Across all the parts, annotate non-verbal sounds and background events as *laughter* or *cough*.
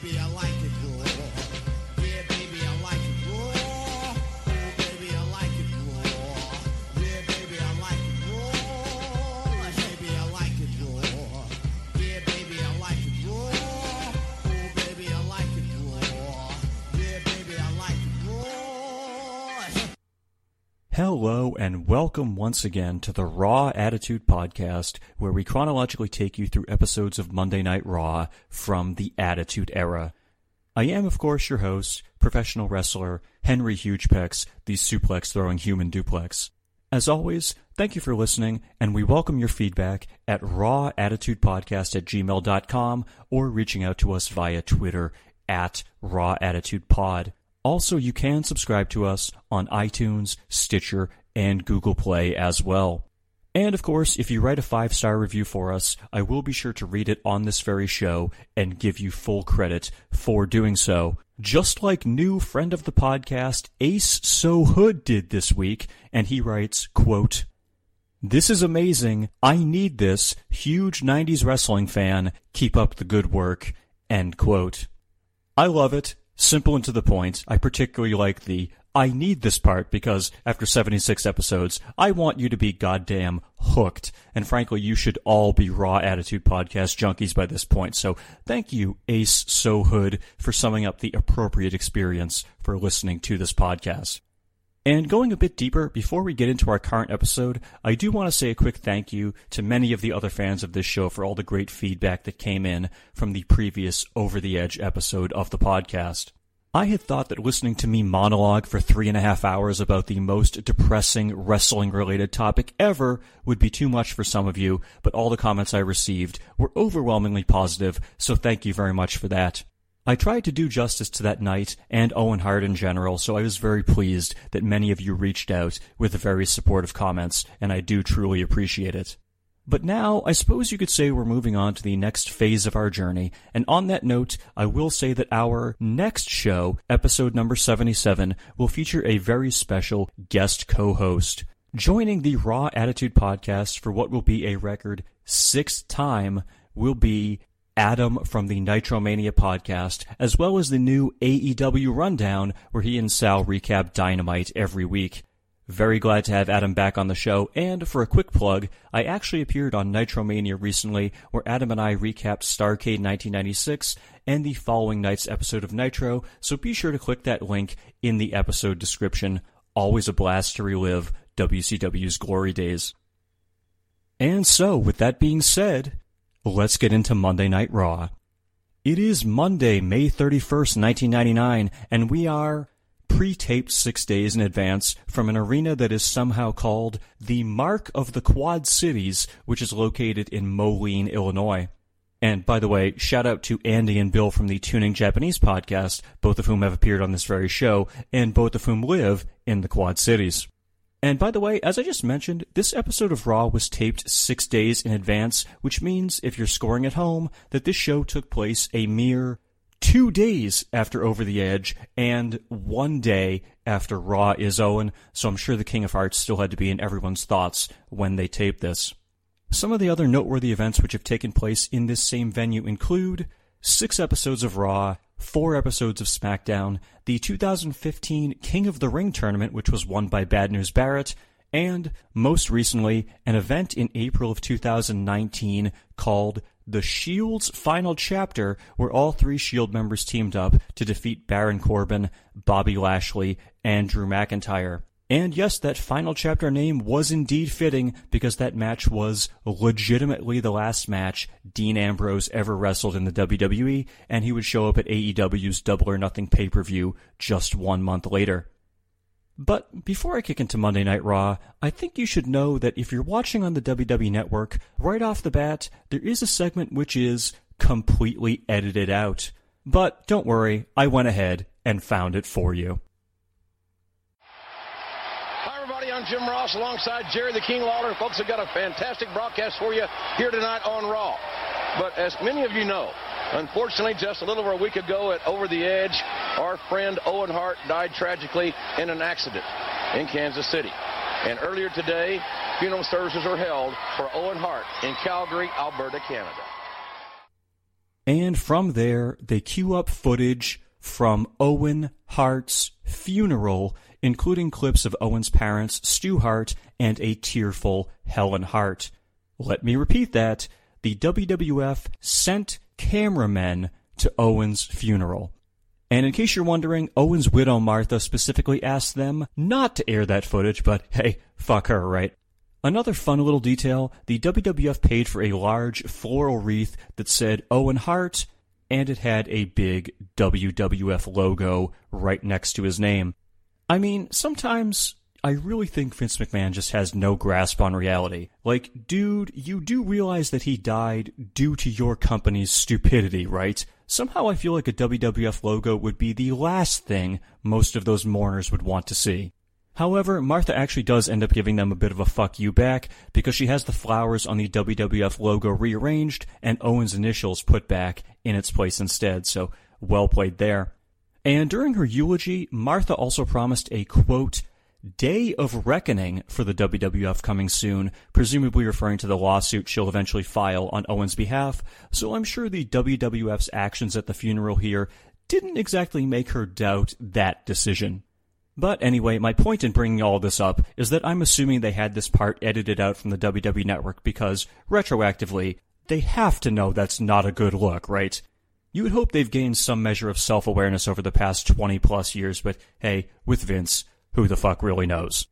baby, I like Hello, and welcome once again to the Raw Attitude Podcast, where we chronologically take you through episodes of Monday Night Raw from the Attitude Era. I am, of course, your host, professional wrestler Henry Hugeplex, the suplex throwing human duplex. As always, thank you for listening, and we welcome your feedback at rawattitudepodcast at gmail.com or reaching out to us via Twitter at rawattitudepod. Also, you can subscribe to us on iTunes, Stitcher, and Google Play as well. And of course, if you write a five star review for us, I will be sure to read it on this very show and give you full credit for doing so. Just like new friend of the podcast, Ace So Hood did this week, and he writes, quote, this is amazing. I need this. Huge 90s wrestling fan. Keep up the good work. End quote. I love it. Simple and to the point. I particularly like the I need this part because after 76 episodes, I want you to be goddamn hooked. And frankly, you should all be Raw Attitude Podcast junkies by this point. So thank you, Ace So Hood, for summing up the appropriate experience for listening to this podcast. And going a bit deeper, before we get into our current episode, I do want to say a quick thank you to many of the other fans of this show for all the great feedback that came in from the previous Over the Edge episode of the podcast. I had thought that listening to me monologue for three and a half hours about the most depressing wrestling related topic ever would be too much for some of you, but all the comments I received were overwhelmingly positive, so thank you very much for that. I tried to do justice to that night and Owen Hart in general, so I was very pleased that many of you reached out with very supportive comments, and I do truly appreciate it. But now, I suppose you could say we're moving on to the next phase of our journey, and on that note, I will say that our next show, episode number 77, will feature a very special guest co-host. Joining the Raw Attitude podcast for what will be a record sixth time will be Adam from the Nitromania podcast, as well as the new AEW Rundown, where he and Sal recap Dynamite every week. Very glad to have Adam back on the show, and for a quick plug, I actually appeared on Nitromania recently, where Adam and I recapped Starcade 1996 and the following night's episode of Nitro, so be sure to click that link in the episode description. Always a blast to relive WCW's glory days. And so, with that being said, let's get into Monday Night Raw. It is Monday, May 31st, 1999, and we are pre-taped six days in advance from an arena that is somehow called the Mark of the Quad Cities, which is located in Moline, Illinois. And by the way, shout out to Andy and Bill from the Tuning Japanese podcast, both of whom have appeared on this very show, and both of whom live in the Quad Cities. And by the way, as I just mentioned, this episode of Raw was taped six days in advance, which means, if you're scoring at home, that this show took place a mere two days after Over the Edge and one day after Raw is Owen, so I'm sure the King of Hearts still had to be in everyone's thoughts when they taped this. Some of the other noteworthy events which have taken place in this same venue include six episodes of Raw, four episodes of SmackDown, the 2015 King of the Ring tournament, which was won by Bad News Barrett, and most recently, an event in April of 2019 called The Shield's Final Chapter, where all three Shield members teamed up to defeat Baron Corbin, Bobby Lashley, and Drew McIntyre. And yes, that final chapter name was indeed fitting because that match was legitimately the last match Dean Ambrose ever wrestled in the WWE, and he would show up at AEW's Double or Nothing pay per view just one month later. But before I kick into Monday Night Raw, I think you should know that if you're watching on the WWE Network, right off the bat, there is a segment which is completely edited out. But don't worry, I went ahead and found it for you. Hi, everybody. I'm Jim Ross alongside Jerry the King Lawler. Folks, have got a fantastic broadcast for you here tonight on Raw. But as many of you know, unfortunately, just a little over a week ago at Over the Edge, our friend Owen Hart died tragically in an accident in Kansas City. And earlier today, funeral services were held for Owen Hart in Calgary, Alberta, Canada. And from there, they cue up footage from Owen Hart's funeral, including clips of Owen's parents, Stu Hart, and a tearful Helen Hart. Let me repeat that. The WWF sent cameramen to Owen's funeral. And in case you're wondering, Owen's widow Martha specifically asked them not to air that footage, but hey, fuck her, right? Another fun little detail the WWF paid for a large floral wreath that said Owen Hart, and it had a big WWF logo right next to his name. I mean, sometimes I really think Vince McMahon just has no grasp on reality. Like, dude, you do realize that he died due to your company's stupidity, right? Somehow I feel like a WWF logo would be the last thing most of those mourners would want to see. However, Martha actually does end up giving them a bit of a fuck you back because she has the flowers on the WWF logo rearranged and Owen's initials put back in its place instead, so well played there. And during her eulogy, Martha also promised a quote, day of reckoning for the WWF coming soon, presumably referring to the lawsuit she'll eventually file on Owen's behalf, so I'm sure the WWF's actions at the funeral here didn't exactly make her doubt that decision. But anyway, my point in bringing all this up is that I'm assuming they had this part edited out from the WWE network because, retroactively, they have to know that's not a good look, right? You would hope they've gained some measure of self awareness over the past 20 plus years, but hey, with Vince, who the fuck really knows?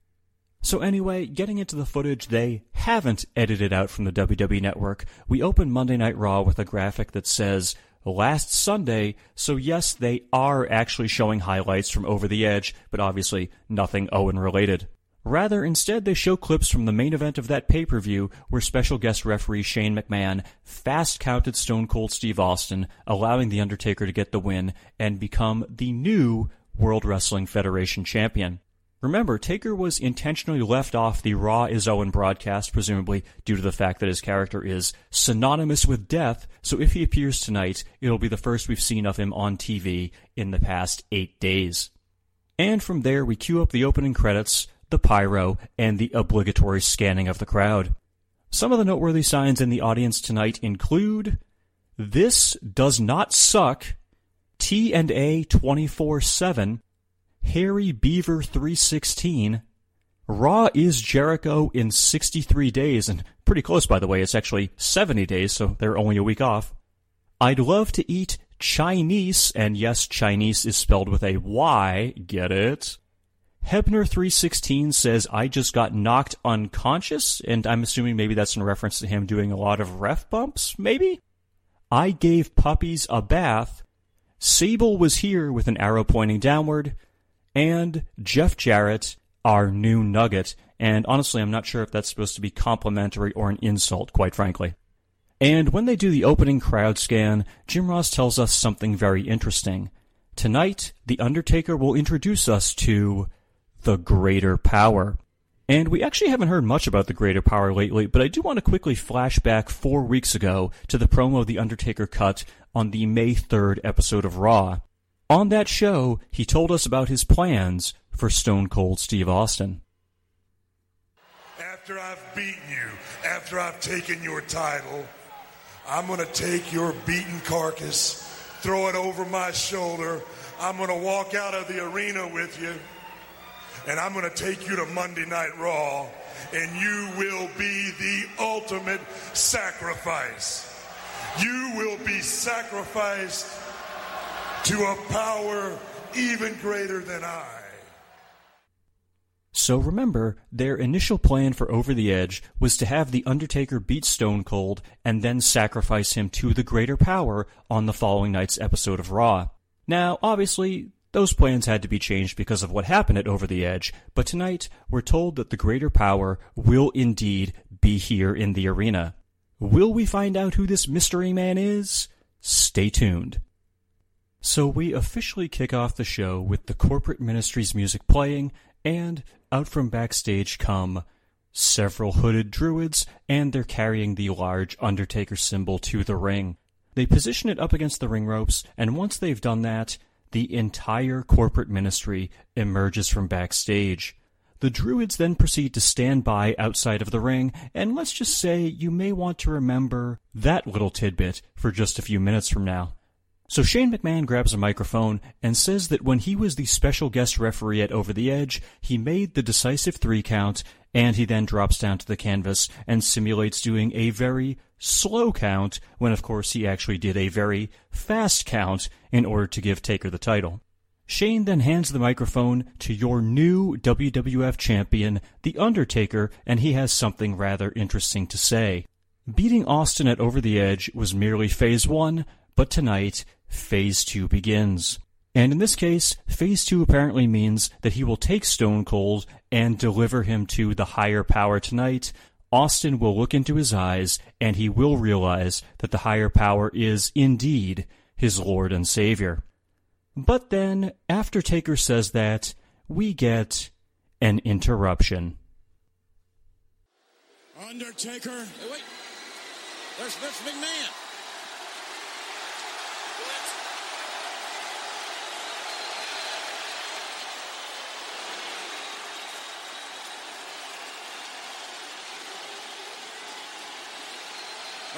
So anyway, getting into the footage they haven't edited out from the WWE network, we open Monday Night Raw with a graphic that says, last Sunday, so yes, they are actually showing highlights from Over the Edge, but obviously nothing Owen related. Rather, instead, they show clips from the main event of that pay per view where special guest referee Shane McMahon fast counted Stone Cold Steve Austin, allowing The Undertaker to get the win and become the new World Wrestling Federation champion. Remember, Taker was intentionally left off the Raw is Owen broadcast, presumably due to the fact that his character is synonymous with death, so if he appears tonight, it'll be the first we've seen of him on TV in the past eight days. And from there, we cue up the opening credits, the pyro, and the obligatory scanning of the crowd. Some of the noteworthy signs in the audience tonight include This does not suck, T&A 24-7, Harry Beaver 316. Raw is Jericho in 63 days, and pretty close, by the way. It's actually 70 days, so they're only a week off. I'd love to eat Chinese, and yes, Chinese is spelled with a Y. Get it? Hebner 316 says, I just got knocked unconscious, and I'm assuming maybe that's in reference to him doing a lot of ref bumps, maybe? I gave puppies a bath. Sable was here with an arrow pointing downward and Jeff Jarrett, our new nugget. And honestly, I'm not sure if that's supposed to be complimentary or an insult, quite frankly. And when they do the opening crowd scan, Jim Ross tells us something very interesting. Tonight, The Undertaker will introduce us to the greater power. And we actually haven't heard much about the greater power lately, but I do want to quickly flash back four weeks ago to the promo The Undertaker cut on the May 3rd episode of Raw. On that show, he told us about his plans for Stone Cold Steve Austin. After I've beaten you, after I've taken your title, I'm going to take your beaten carcass, throw it over my shoulder. I'm going to walk out of the arena with you, and I'm going to take you to Monday Night Raw, and you will be the ultimate sacrifice. You will be sacrificed to a power even greater than I. So remember, their initial plan for Over the Edge was to have The Undertaker beat Stone Cold and then sacrifice him to the greater power on the following night's episode of Raw. Now, obviously, those plans had to be changed because of what happened at Over the Edge, but tonight we're told that the greater power will indeed be here in the arena. Will we find out who this mystery man is? Stay tuned. So we officially kick off the show with the corporate ministry's music playing, and out from backstage come several hooded druids, and they're carrying the large Undertaker symbol to the ring. They position it up against the ring ropes, and once they've done that, the entire corporate ministry emerges from backstage. The Druids then proceed to stand by outside of the ring, and let's just say you may want to remember that little tidbit for just a few minutes from now. So Shane McMahon grabs a microphone and says that when he was the special guest referee at Over the Edge, he made the decisive three count, and he then drops down to the canvas and simulates doing a very slow count when of course he actually did a very fast count in order to give Taker the title. Shane then hands the microphone to your new WWF champion, The Undertaker, and he has something rather interesting to say. Beating Austin at Over the Edge was merely phase one, but tonight, phase two begins. And in this case, phase two apparently means that he will take Stone Cold and deliver him to the higher power tonight. Austin will look into his eyes and he will realize that the higher power is indeed his Lord and Savior. But then, after Taker says that, we get an interruption. Undertaker. Hey, wait. There's Vince McMahon.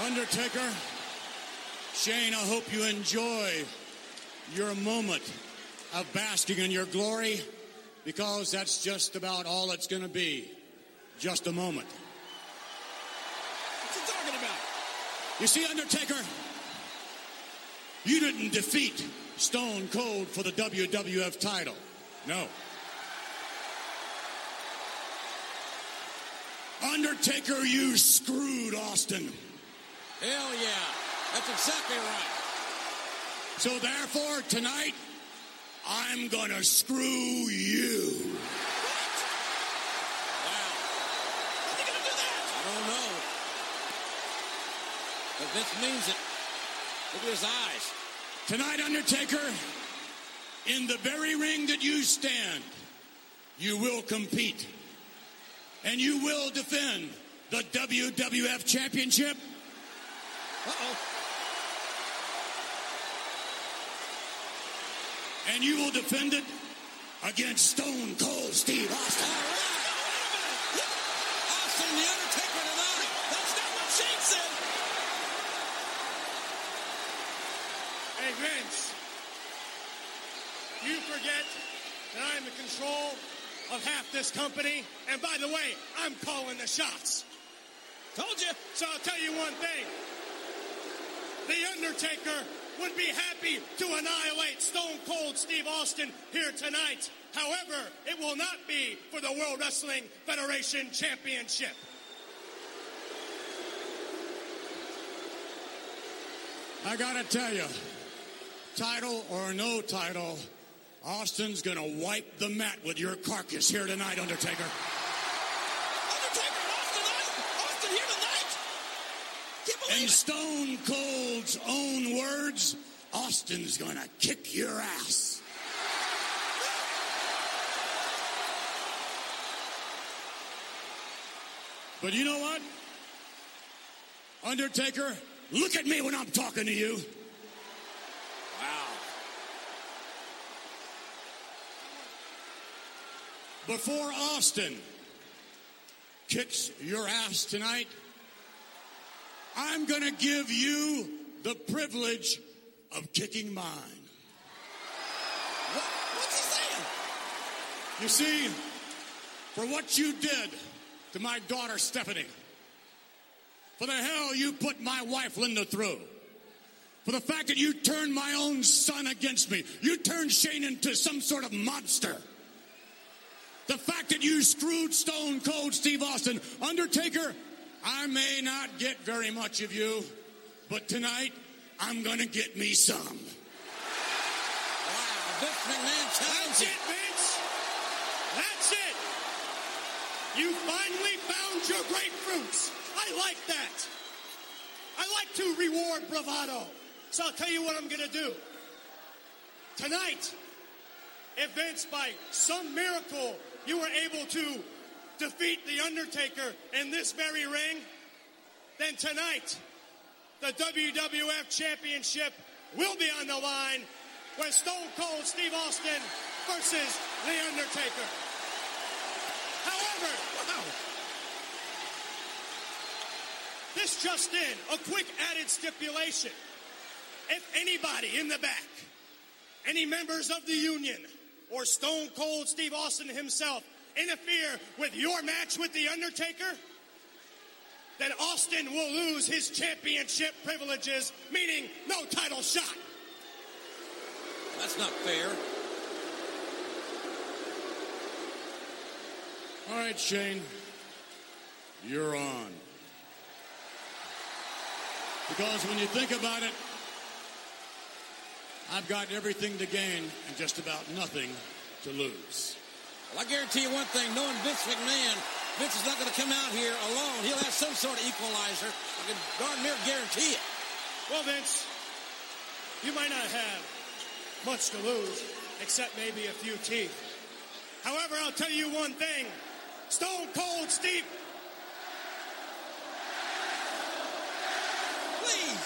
Undertaker. Shane, I hope you enjoy your moment of basking in your glory because that's just about all it's going to be. Just a moment. What's he talking about? You see, Undertaker, you didn't defeat Stone Cold for the WWF title. No. Undertaker, you screwed Austin. Hell yeah. That's exactly right. So therefore, tonight, I'm gonna screw you. Wow. How's he gonna do that? I don't know. But Vince means it. Look at his eyes. Tonight, Undertaker, in the very ring that you stand, you will compete. And you will defend the WWF Championship. Uh-oh. And you will defend it against Stone Cold Steve Austin. Austin the Undertaker tonight. That's not what Shane said. Hey, Vince, you forget that I'm in control of half this company. And by the way, I'm calling the shots. Told you. So I'll tell you one thing. The Undertaker would be happy to annihilate Stone Cold Steve Austin here tonight. However, it will not be for the World Wrestling Federation Championship. I gotta tell you, title or no title, Austin's gonna wipe the mat with your carcass here tonight, Undertaker and Austin, Austin here tonight. Can't believe In. Stone Cold's own words, Austin's gonna kick your ass. But you know what? Undertaker, look at me when I'm talking to you. Wow. Before Austin kicks your ass tonight, I'm going to give you the privilege of kicking mine. What, what's he saying? You see, for what you did to my daughter Stephanie, for the hell you put my wife Linda through, for the fact that you turned my own son against me, you turned Shane into some sort of monster. The fact that you screwed Stone Cold Steve Austin, Undertaker, I may not get very much of you, but tonight I'm gonna get me some. Wow. Vince McMahon That's it, Vince. That's it. You finally found your grapefruits. I like that. I like to reward bravado. So I'll tell you what I'm going to do. Tonight, if Vince, by some miracle, you were able to defeat The Undertaker in this very ring, then tonight, the WWF Championship will be on the line with Stone Cold Steve Austin versus The Undertaker. However, wow. This just in, a quick added stipulation. If anybody in the back, any members of the union, or Stone Cold Steve Austin himself interfere with your match with The Undertaker, then Austin will lose his championship privileges, meaning no title shot. That's not fair. All right, Shane, you're on. Because when you think about it, I've got everything to gain and just about nothing to lose. I guarantee you one thing, knowing Vince McMahon, Vince is not going to come out here alone. He'll have some sort of equalizer. I can darn near guarantee it. Well, Vince, you might not have much to lose, except maybe a few teeth. However, I'll tell you one thing. Stone Cold Steve Please.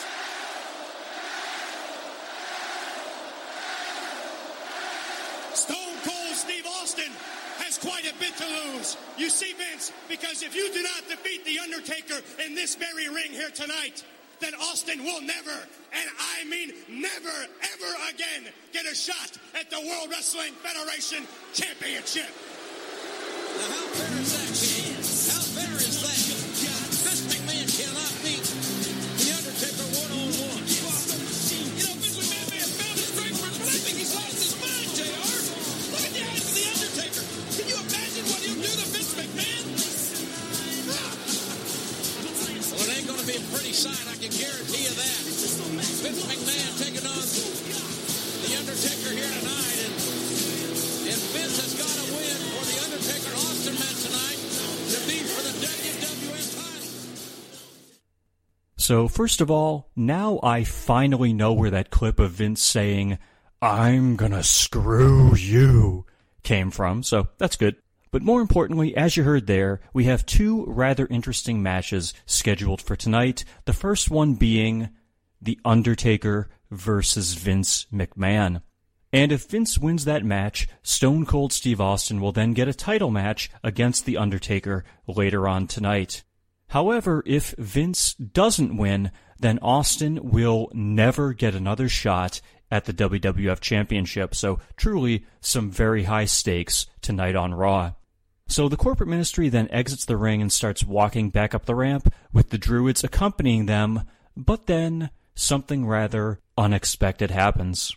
Stone Cold Steve Austin has quite a bit to lose. You see, Vince, because if you do not defeat The Undertaker in this very ring here tonight, then Austin will never, and I mean never, ever again, get a shot at the World Wrestling Federation Championship. Now, how fair is that, a pretty sight, I can guarantee you that. Vince McMahon taking on The Undertaker here tonight, and, and Vince has got to win for The Undertaker Austin tonight to be for the title. So, first of all, now I finally know where that clip of Vince saying, I'm gonna screw you, came from, so that's good. But more importantly, as you heard there, we have two rather interesting matches scheduled for tonight. The first one being The Undertaker versus Vince McMahon. And if Vince wins that match, Stone Cold Steve Austin will then get a title match against The Undertaker later on tonight. However, if Vince doesn't win, then Austin will never get another shot at the WWF Championship. So truly some very high stakes tonight on Raw. So the corporate ministry then exits the ring and starts walking back up the ramp with the druids accompanying them, but then something rather unexpected happens.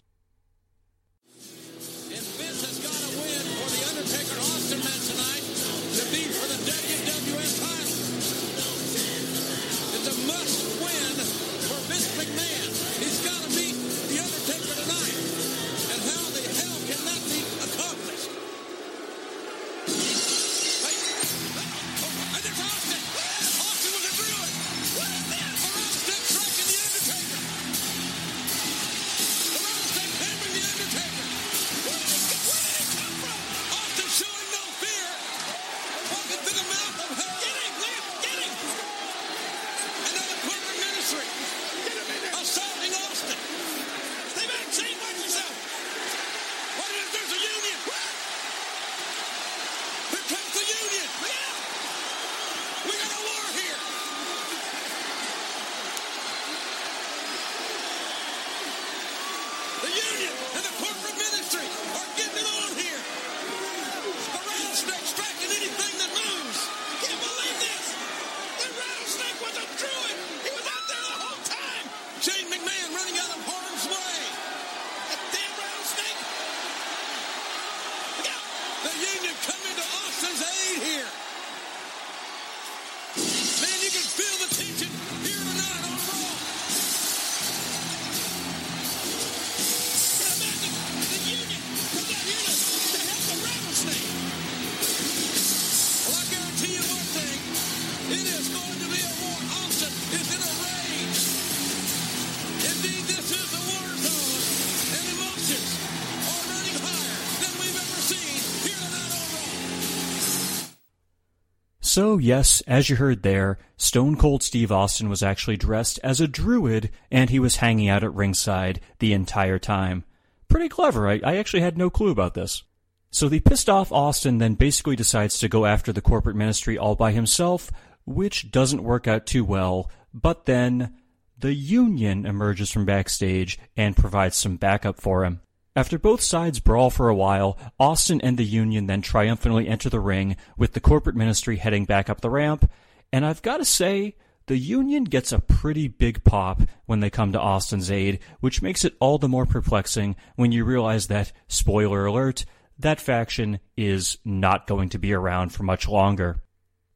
So, yes, as you heard there, Stone Cold Steve Austin was actually dressed as a druid and he was hanging out at ringside the entire time. Pretty clever. I, I actually had no clue about this. So the pissed off Austin then basically decides to go after the corporate ministry all by himself, which doesn't work out too well, but then the Union emerges from backstage and provides some backup for him. After both sides brawl for a while, Austin and the Union then triumphantly enter the ring with the corporate ministry heading back up the ramp, and I've gotta say, the Union gets a pretty big pop when they come to Austin's aid, which makes it all the more perplexing when you realize that, spoiler alert, that faction is not going to be around for much longer.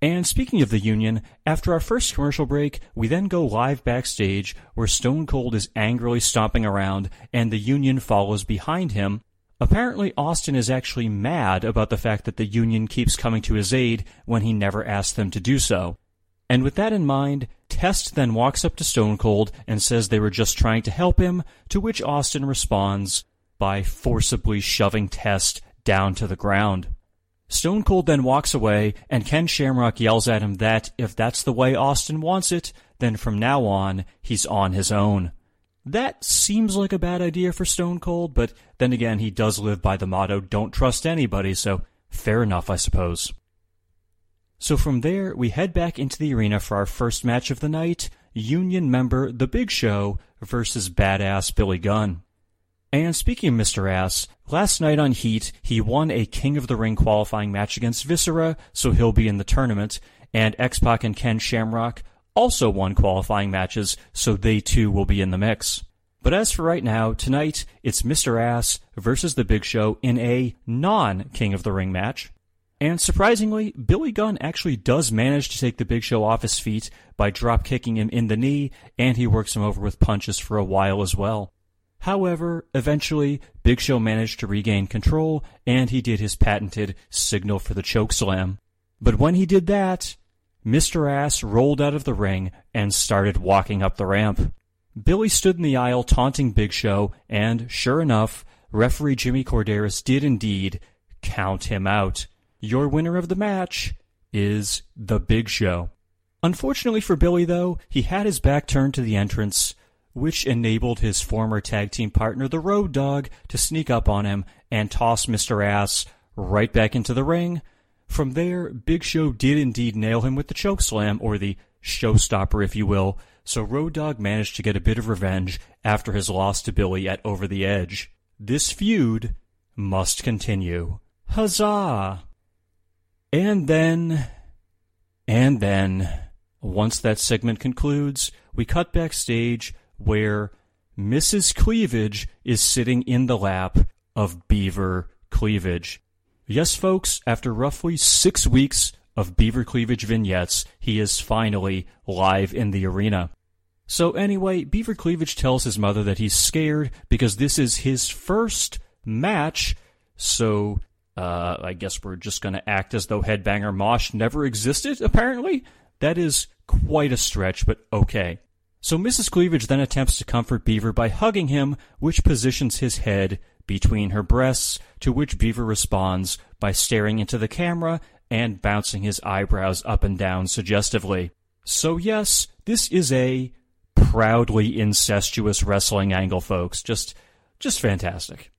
And speaking of the Union, after our first commercial break, we then go live backstage where Stone Cold is angrily stomping around and the Union follows behind him. Apparently, Austin is actually mad about the fact that the Union keeps coming to his aid when he never asked them to do so. And with that in mind, Test then walks up to Stone Cold and says they were just trying to help him, to which Austin responds by forcibly shoving Test down to the ground. Stone Cold then walks away, and Ken Shamrock yells at him that if that's the way Austin wants it, then from now on, he's on his own. That seems like a bad idea for Stone Cold, but then again, he does live by the motto, don't trust anybody, so fair enough, I suppose. So from there, we head back into the arena for our first match of the night Union member The Big Show versus badass Billy Gunn. And speaking of Mr. Ass, last night on Heat, he won a King of the Ring qualifying match against Viscera, so he'll be in the tournament, and X-Pac and Ken Shamrock also won qualifying matches, so they too will be in the mix. But as for right now, tonight, it's Mr. Ass versus The Big Show in a non-King of the Ring match. And surprisingly, Billy Gunn actually does manage to take the Big Show off his feet by drop kicking him in the knee, and he works him over with punches for a while as well. However, eventually, Big Show managed to regain control, and he did his patented signal for the chokeslam. But when he did that, Mr. Ass rolled out of the ring and started walking up the ramp. Billy stood in the aisle taunting Big Show, and sure enough, referee Jimmy Korderas did indeed count him out. Your winner of the match is The Big Show. Unfortunately for Billy, though, he had his back turned to the entrance, which enabled his former tag team partner, the Road Dogg, to sneak up on him and toss Mr. Ass right back into the ring. From there, Big Show did indeed nail him with the choke slam, or the showstopper, if you will, so Road Dogg managed to get a bit of revenge after his loss to Billy at Over the Edge. This feud must continue. Huzzah! And then, and then, once that segment concludes, we cut backstage where Mrs. Cleavage is sitting in the lap of Beaver Cleavage. Yes, folks, after roughly six weeks of Beaver Cleavage vignettes, he is finally live in the arena. So anyway, Beaver Cleavage tells his mother that he's scared because this is his first match, so uh, I guess we're just going to act as though Headbanger Mosh never existed, apparently. That is quite a stretch, but okay. So Mrs. Cleavage then attempts to comfort Beaver by hugging him, which positions his head between her breasts, to which Beaver responds by staring into the camera and bouncing his eyebrows up and down suggestively. So yes, this is a proudly incestuous wrestling angle, folks. Just, just fantastic.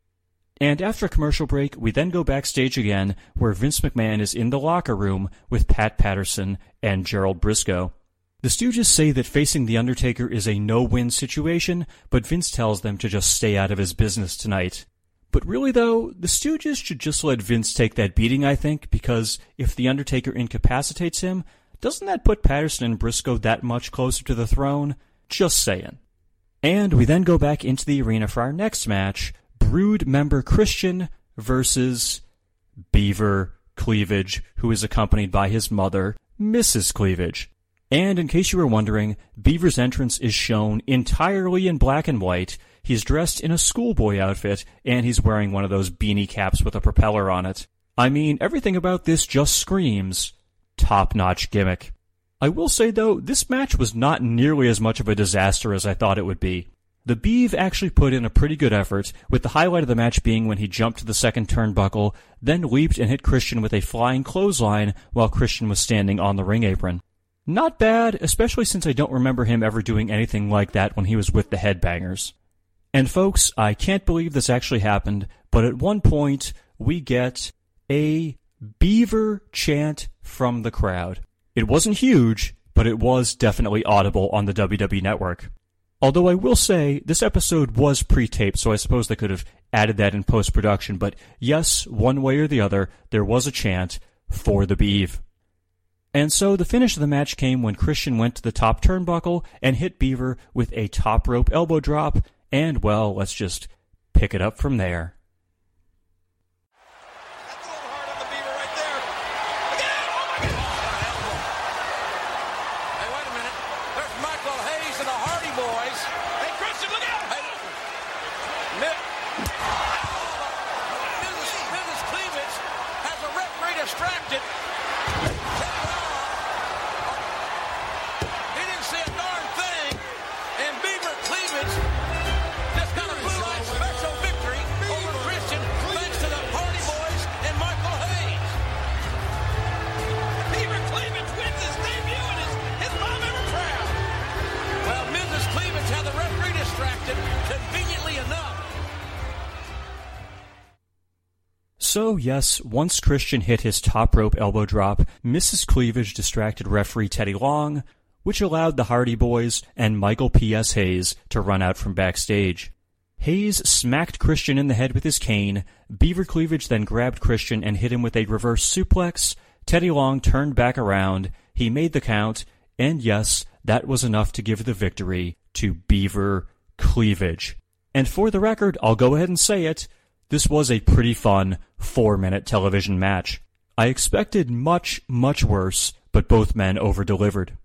And after a commercial break, we then go backstage again, where Vince McMahon is in the locker room with Pat Patterson and Gerald Brisco. The Stooges say that facing The Undertaker is a no-win situation, but Vince tells them to just stay out of his business tonight. But really though, the Stooges should just let Vince take that beating, I think, because if The Undertaker incapacitates him, doesn't that put Patterson and Brisco that much closer to the throne? Just saying. And we then go back into the arena for our next match, Brood member Christian versus Beaver Cleavage, who is accompanied by his mother, Mrs. Cleavage. And in case you were wondering, Beaver's entrance is shown entirely in black and white. He's dressed in a schoolboy outfit, and he's wearing one of those beanie caps with a propeller on it. I mean, everything about this just screams top-notch gimmick. I will say though, this match was not nearly as much of a disaster as I thought it would be. The Beeve actually put in a pretty good effort, with the highlight of the match being when he jumped to the second turnbuckle, then leaped and hit Christian with a flying clothesline while Christian was standing on the ring apron. Not bad, especially since I don't remember him ever doing anything like that when he was with the Headbangers. And folks, I can't believe this actually happened, but at one point, we get a beaver chant from the crowd. It wasn't huge, but it was definitely audible on the WWE network. Although I will say, this episode was pre-taped, so I suppose they could have added that in post-production, but yes, one way or the other, there was a chant for the Beeve. And so the finish of the match came when Christian went to the top turnbuckle and hit Beaver with a top rope elbow drop, and well, let's just pick it up from there. That's So, yes, once Christian hit his top rope elbow drop, Mrs. Cleavage distracted referee Teddy Long, which allowed the Hardy Boys and Michael P.S. Hayes to run out from backstage. Hayes smacked Christian in the head with his cane, Beaver Cleavage then grabbed Christian and hit him with a reverse suplex, Teddy Long turned back around, he made the count, and yes, that was enough to give the victory to Beaver Cleavage. And for the record, I'll go ahead and say it, this was a pretty fun four minute television match. I expected much, much worse, but both men over delivered.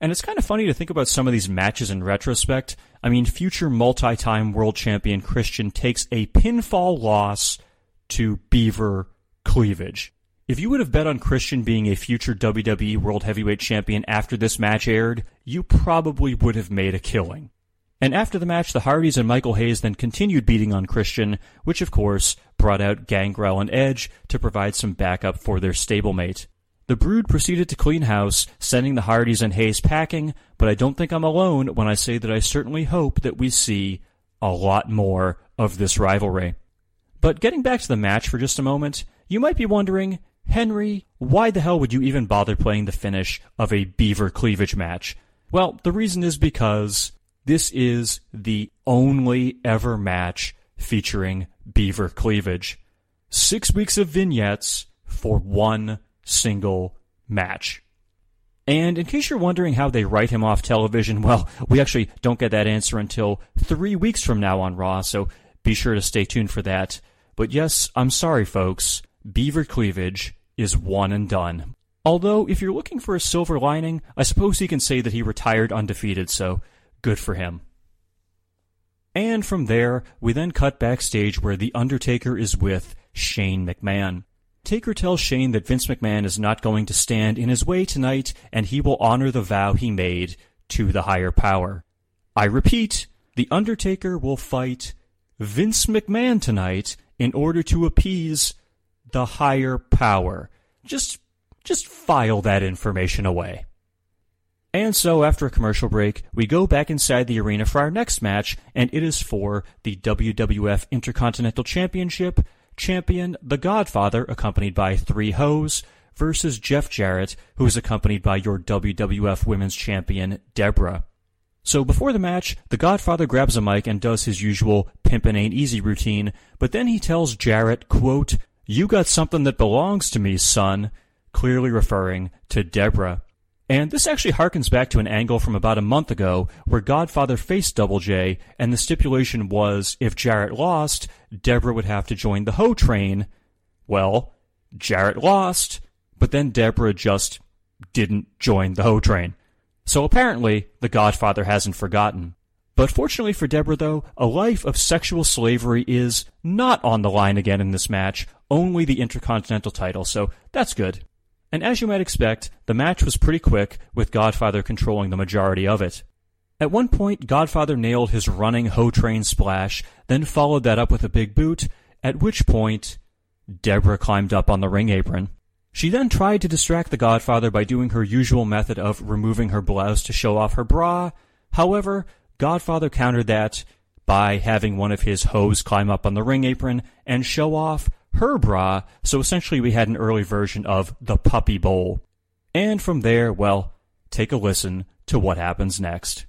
And it's kind of funny to think about some of these matches in retrospect. I mean, future multi time world champion Christian takes a pinfall loss to Beaver Cleavage. If you would have bet on Christian being a future WWE World Heavyweight Champion after this match aired, you probably would have made a killing. And after the match, the Hardys and Michael Hayes then continued beating on Christian, which of course brought out Gangrel and Edge to provide some backup for their stablemate. The Brood proceeded to clean house, sending the Hardys and Hayes packing, but I don't think I'm alone when I say that I certainly hope that we see a lot more of this rivalry. But getting back to the match for just a moment, you might be wondering, Henry, why the hell would you even bother playing the finish of a beaver cleavage match? Well, the reason is because this is the only ever match featuring beaver cleavage. Six weeks of vignettes for one single match. And in case you're wondering how they write him off television, well, we actually don't get that answer until three weeks from now on Raw, so be sure to stay tuned for that. But yes, I'm sorry, folks. Beaver Cleavage is one and done. Although, if you're looking for a silver lining, I suppose he can say that he retired undefeated, so good for him. And from there, we then cut backstage where The Undertaker is with Shane McMahon. Taker tells Shane that Vince McMahon is not going to stand in his way tonight and he will honor the vow he made to the higher power. I repeat, The Undertaker will fight Vince McMahon tonight in order to appease the higher power. Just, just file that information away. And so, after a commercial break, we go back inside the arena for our next match, and it is for the WWF Intercontinental Championship. Champion The Godfather, accompanied by three hoes, versus Jeff Jarrett, who is accompanied by your WWF Women's Champion, Debra. So before the match, The Godfather grabs a mic and does his usual pimpin' ain't easy routine, but then he tells Jarrett, quote, You got something that belongs to me, son, clearly referring to Debra. And this actually harkens back to an angle from about a month ago where Godfather faced Double J, and the stipulation was if Jarrett lost, Debra would have to join the Ho train. Well, Jarrett lost, but then Debra just didn't join the Ho train. So apparently, the Godfather hasn't forgotten. But fortunately for Debra, though, a life of sexual slavery is not on the line again in this match, only the Intercontinental title, so that's good. And as you might expect, the match was pretty quick, with Godfather controlling the majority of it. At one point, Godfather nailed his running Ho Train splash, then followed that up with a big boot, at which point, Debra climbed up on the ring apron. She then tried to distract the Godfather by doing her usual method of removing her blouse to show off her bra. However, Godfather countered that by having one of his hoes climb up on the ring apron and show off her bra, so essentially we had an early version of the Puppy Bowl. And from there, well, take a listen to what happens next.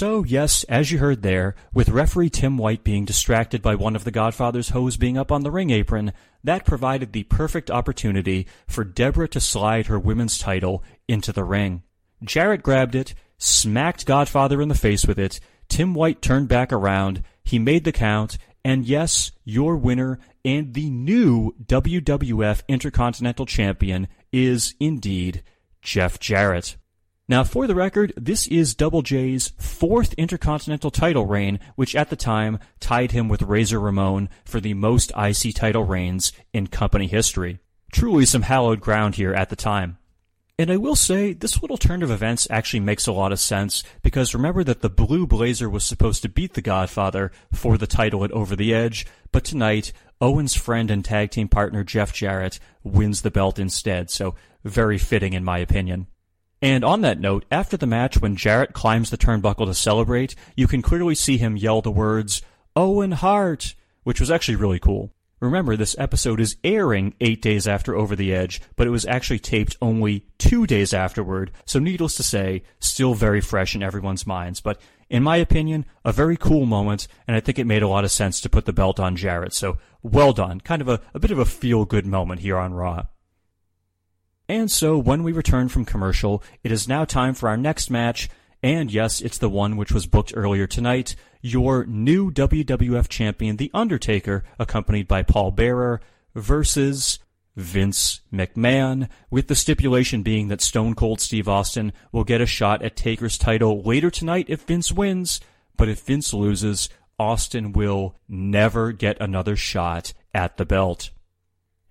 So, yes, as you heard there, with referee Tim White being distracted by one of the Godfather's hose being up on the ring apron, that provided the perfect opportunity for Debra to slide her women's title into the ring. Jarrett grabbed it, smacked Godfather in the face with it, Tim White turned back around, he made the count, and yes, your winner and the new WWF Intercontinental Champion is indeed Jeff Jarrett. Now, for the record, this is Double J's fourth Intercontinental title reign, which at the time tied him with Razor Ramon for the most IC title reigns in company history. Truly some hallowed ground here at the time. And I will say, this little turn of events actually makes a lot of sense, because remember that the Blue Blazer was supposed to beat the Godfather for the title at Over the Edge, but tonight, Owen's friend and tag team partner Jeff Jarrett wins the belt instead, so very fitting in my opinion. And on that note, after the match, when Jarrett climbs the turnbuckle to celebrate, you can clearly see him yell the words, Owen Hart, which was actually really cool. Remember, this episode is airing eight days after Over the Edge, but it was actually taped only two days afterward, so needless to say, still very fresh in everyone's minds. But in my opinion, a very cool moment, and I think it made a lot of sense to put the belt on Jarrett, so well done. Kind of a, a bit of a feel good moment here on Raw. And so, when we return from commercial, it is now time for our next match. And yes, it's the one which was booked earlier tonight. Your new WWF champion, The Undertaker, accompanied by Paul Bearer, versus Vince McMahon, with the stipulation being that Stone Cold Steve Austin will get a shot at Taker's title later tonight if Vince wins. But if Vince loses, Austin will never get another shot at the belt.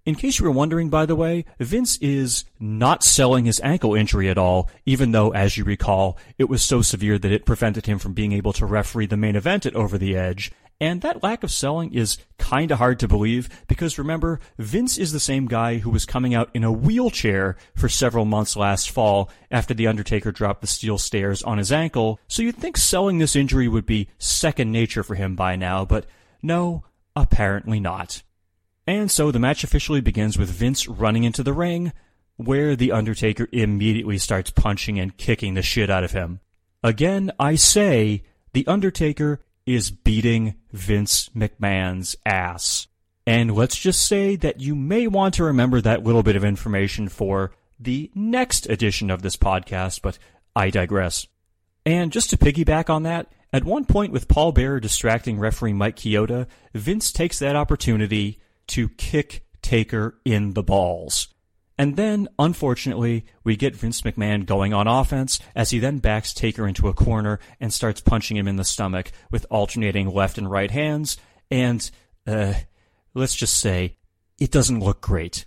In case you were wondering, by the way, Vince is not selling his ankle injury at all, even though, as you recall, it was so severe that it prevented him from being able to referee the main event at Over the Edge. And that lack of selling is kinda hard to believe, because remember, Vince is the same guy who was coming out in a wheelchair for several months last fall after The Undertaker dropped the steel stairs on his ankle, so you'd think selling this injury would be second nature for him by now, but no, apparently not. And so the match officially begins with Vince running into the ring, where The Undertaker immediately starts punching and kicking the shit out of him. Again, I say, The Undertaker is beating Vince McMahon's ass. And let's just say that you may want to remember that little bit of information for the next edition of this podcast, but I digress. And just to piggyback on that, at one point with Paul Bearer distracting referee Mike Chioda, Vince takes that opportunity to kick Taker in the balls. And then, unfortunately, we get Vince McMahon going on offense as he then backs Taker into a corner and starts punching him in the stomach with alternating left and right hands. And, uh, let's just say, it doesn't look great.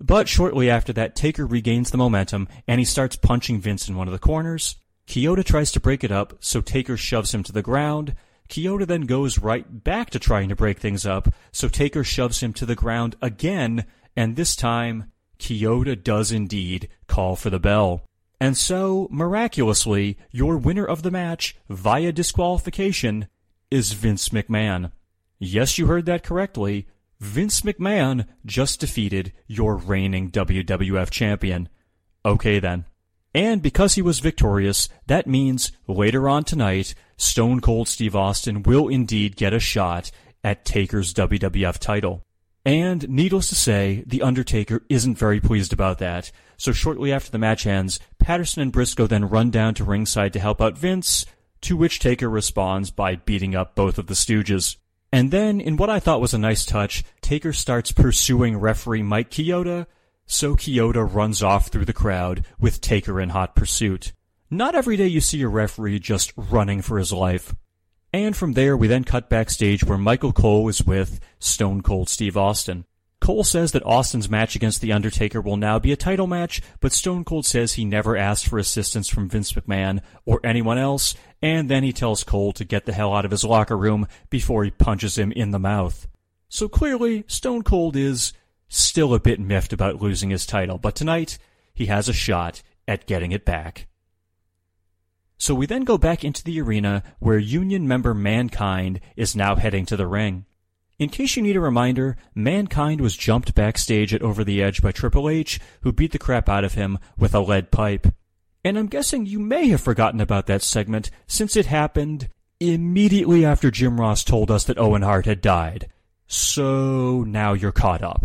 But shortly after that, Taker regains the momentum and he starts punching Vince in one of the corners. Chioda tries to break it up, so Taker shoves him to the ground. Chioda then goes right back to trying to break things up, so Taker shoves him to the ground again, and this time, Chioda does indeed call for the bell. And so, miraculously, your winner of the match, via disqualification, is Vince McMahon. Yes, you heard that correctly. Vince McMahon just defeated your reigning WWF champion. Okay then. And because he was victorious, that means later on tonight, Stone Cold Steve Austin will indeed get a shot at Taker's WWF title. And needless to say, The Undertaker isn't very pleased about that. So shortly after the match ends, Patterson and Brisco then run down to ringside to help out Vince, to which Taker responds by beating up both of the Stooges. And then, in what I thought was a nice touch, Taker starts pursuing referee Mike Chioda, so Chioda runs off through the crowd with Taker in hot pursuit. Not every day you see a referee just running for his life. And from there, we then cut backstage where Michael Cole is with Stone Cold Steve Austin. Cole says that Austin's match against The Undertaker will now be a title match, but Stone Cold says he never asked for assistance from Vince McMahon or anyone else, and then he tells Cole to get the hell out of his locker room before he punches him in the mouth. So clearly, Stone Cold is still a bit miffed about losing his title, but tonight, he has a shot at getting it back. So we then go back into the arena where Union member Mankind is now heading to the ring. In case you need a reminder, Mankind was jumped backstage at Over the Edge by Triple H, who beat the crap out of him with a lead pipe. And I'm guessing you may have forgotten about that segment since it happened immediately after Jim Ross told us that Owen Hart had died. So now you're caught up.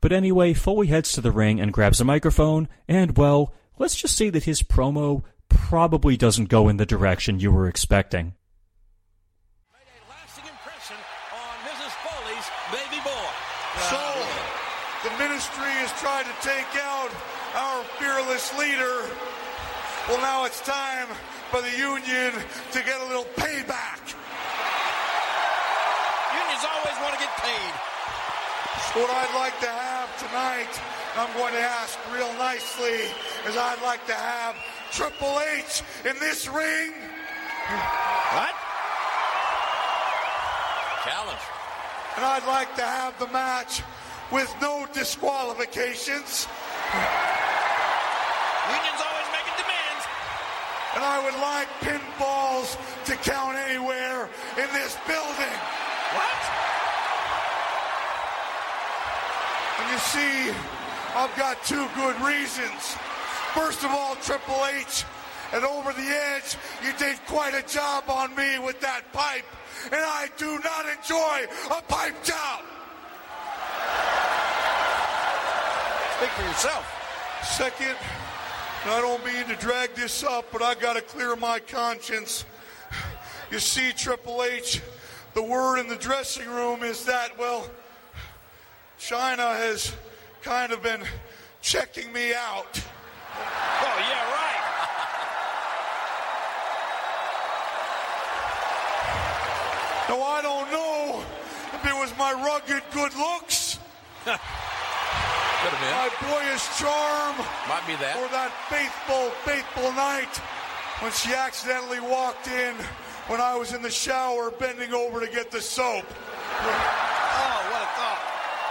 But anyway, Foley heads to the ring and grabs a microphone, and well, let's just say that his promo probably doesn't go in the direction you were expecting. Made a lasting impression on Mrs. Foley's baby boy. So, the ministry has tried to take out our fearless leader. Well, now it's time for the union to get a little payback. Unions always want to get paid. What I'd like to have tonight, I'm going to ask real nicely, is I'd like to have Triple H in this ring. What? Challenge. And I'd like to have the match with no disqualifications. Unions always making demands. And I would like pinfalls to count anywhere in this building. What? And you see, I've got two good reasons. First of all, Triple H, and over the edge, you did quite a job on me with that pipe, and I do not enjoy a pipe job. Speak for yourself. Second, and I don't mean to drag this up, but I got to clear my conscience. You see, Triple H, the word in the dressing room is that, well, Chyna has kind of been checking me out. Oh, yeah, right. Now, I don't know if it was my rugged good looks, Could have been. my boyish charm, Might be that. or that faithful, faithful night when she accidentally walked in when I was in the shower bending over to get the soap. Oh, what a thought.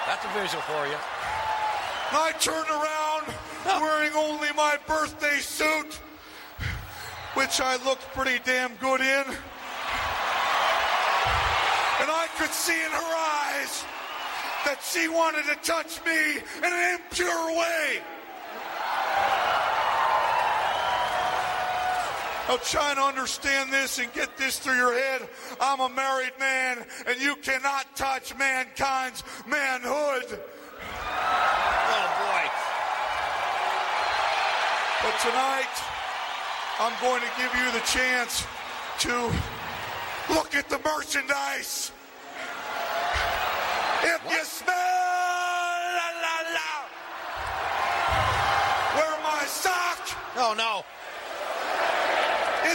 That's a visual for you. And I turned around oh. wearing only my birthday suit, which I looked pretty damn good in. And I could see in her eyes that she wanted to touch me in an impure way. Now, trying to understand this and get this through your head. I'm a married man, and you cannot touch mankind's manhood. Oh, boy. But tonight, I'm going to give you the chance to look at the merchandise. If you smell la la la, where my sock Oh, no.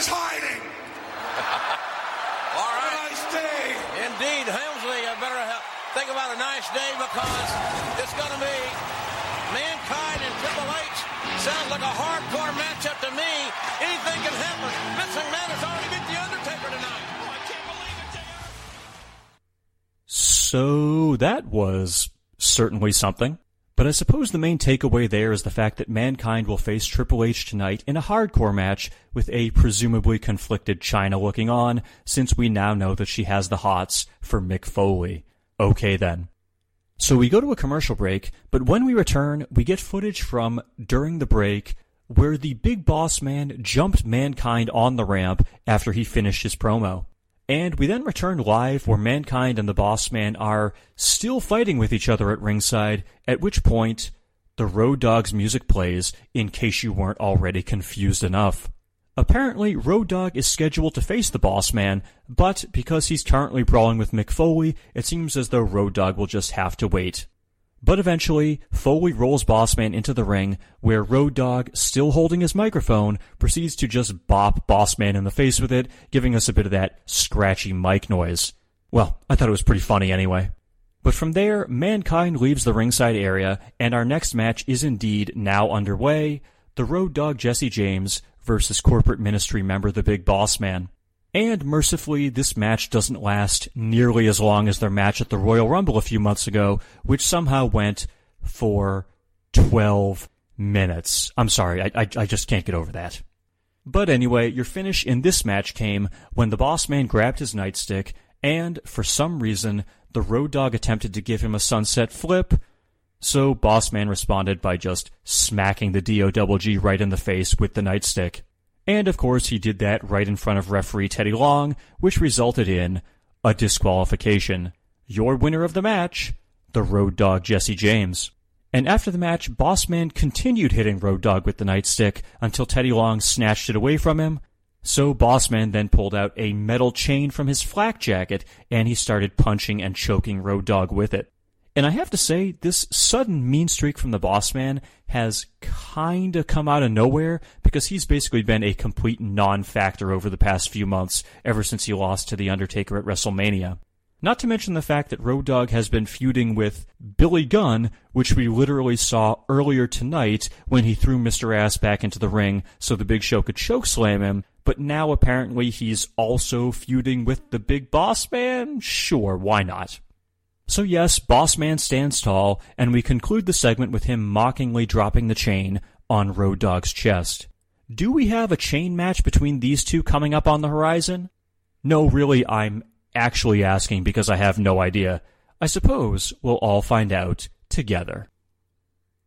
Is hiding. *laughs* All Have a nice day. Indeed, Helmsley, I better ha- think about a nice day because it's going to be Mankind and Triple H. Sounds like a hardcore matchup to me. Anything can happen. Vince McMahon has already beat The Undertaker tonight. Oh, I can't believe it, So that was certainly something. But I suppose the main takeaway there is the fact that Mankind will face Triple H tonight in a hardcore match with a presumably conflicted Chyna looking on, since we now know that she has the hots for Mick Foley. Okay then. So we go to a commercial break, but when we return, we get footage from during the break where the big boss man jumped Mankind on the ramp after he finished his promo. And we then return live where Mankind and the Boss Man are still fighting with each other at ringside, at which point the Road Dogg's music plays in case you weren't already confused enough. Apparently, Road Dogg is scheduled to face the Boss Man, but because he's currently brawling with Mick Foley, it seems as though Road Dogg will just have to wait. But eventually, Foley rolls Bossman into the ring, where Road Dogg, still holding his microphone, proceeds to just bop Bossman in the face with it, giving us a bit of that scratchy mic noise. Well, I thought it was pretty funny anyway. But from there, Mankind leaves the ringside area, and our next match is indeed now underway the Road Dogg Jesse James versus corporate ministry member the Big Boss Man. And mercifully, this match doesn't last nearly as long as their match at the Royal Rumble a few months ago, which somehow went for 12 minutes. I'm sorry, I, I, I just can't get over that. But anyway, your finish in this match came when the boss man grabbed his nightstick, and for some reason, the Road Dogg attempted to give him a sunset flip. So Boss Man responded by just smacking the DOWG right in the face with the nightstick. And of course, he did that right in front of referee Teddy Long, which resulted in a disqualification. Your winner of the match, the Road Dogg Jesse James. And after the match, Bossman continued hitting Road Dogg with the nightstick until Teddy Long snatched it away from him. So Bossman then pulled out a metal chain from his flak jacket and he started punching and choking Road Dogg with it. And I have to say, this sudden mean streak from the boss man has kinda come out of nowhere because he's basically been a complete non-factor over the past few months, ever since he lost to The Undertaker at WrestleMania. Not to mention the fact that Road Dogg has been feuding with Billy Gunn, which we literally saw earlier tonight when he threw Mr. Ass back into the ring so the Big Show could chokeslam him, but now apparently he's also feuding with the Big Boss Man? Sure, why not? So yes, Boss Man stands tall, and we conclude the segment with him mockingly dropping the chain on Road Dogg's chest. Do we have a chain match between these two coming up on the horizon? No, really, I'm actually asking because I have no idea. I suppose we'll all find out together.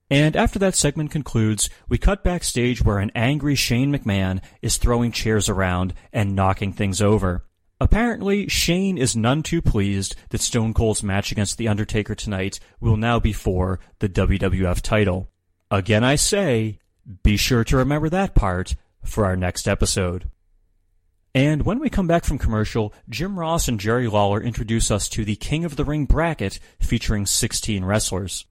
And after that segment concludes, we cut backstage where an angry Shane McMahon is throwing chairs around and knocking things over. Apparently, Shane is none too pleased that Stone Cold's match against The Undertaker tonight will now be for the WWF title. Again, I say, be sure to remember that part for our next episode. And when we come back from commercial, Jim Ross and Jerry Lawler introduce us to the King of the Ring bracket featuring 16 wrestlers.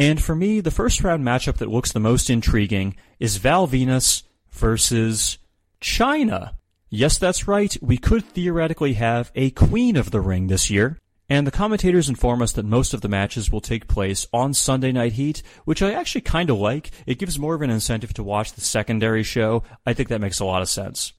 And for me, the first round matchup that looks the most intriguing is Val Venis versus Chyna. Yes, that's right. We could theoretically have a Queen of the Ring this year. And the commentators inform us that most of the matches will take place on Sunday Night Heat, which I actually kind of like. It gives more of an incentive to watch the secondary show. I think that makes a lot of sense.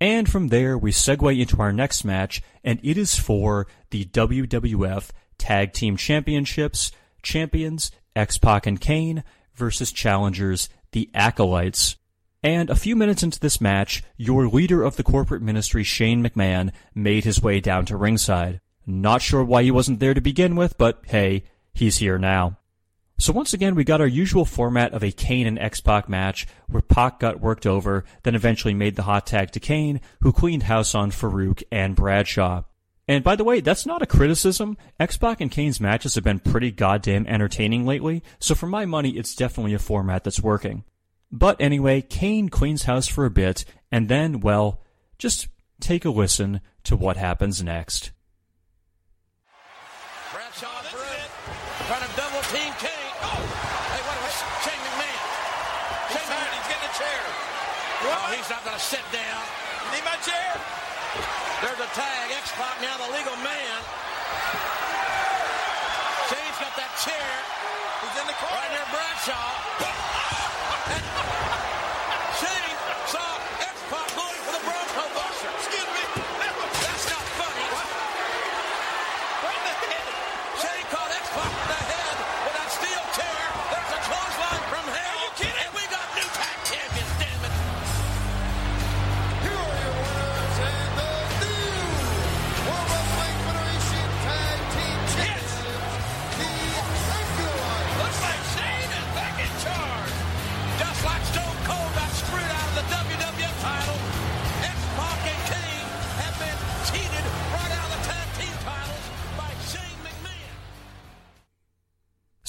And from there, we segue into our next match, and it is for the WWF Tag Team Championships, champions X-Pac and Kane versus challengers the Acolytes. And a few minutes into this match, your leader of the corporate ministry, Shane McMahon, made his way down to ringside. Not sure why he wasn't there to begin with, but hey, he's here now. So once again, we got our usual format of a Kane and X-Pac match, where Pac got worked over, then eventually made the hot tag to Kane, who cleaned house on Farouk and Bradshaw. And by the way, that's not a criticism. X-Pac and Kane's matches have been pretty goddamn entertaining lately, so for my money, it's definitely a format that's working. But anyway, Kane cleans house for a bit, and then, well, just take a listen to what happens next. Bradshaw through. Trying to double team Kane. Oh! Hey, what was Shane McMahon? Shane McMahon, he's getting a chair. Oh, he's not going to sit down. Need my chair? There's a tag. X-Pac now the legal man. Shane's got that chair. He's in the corner. Right near Bradshaw. Oh,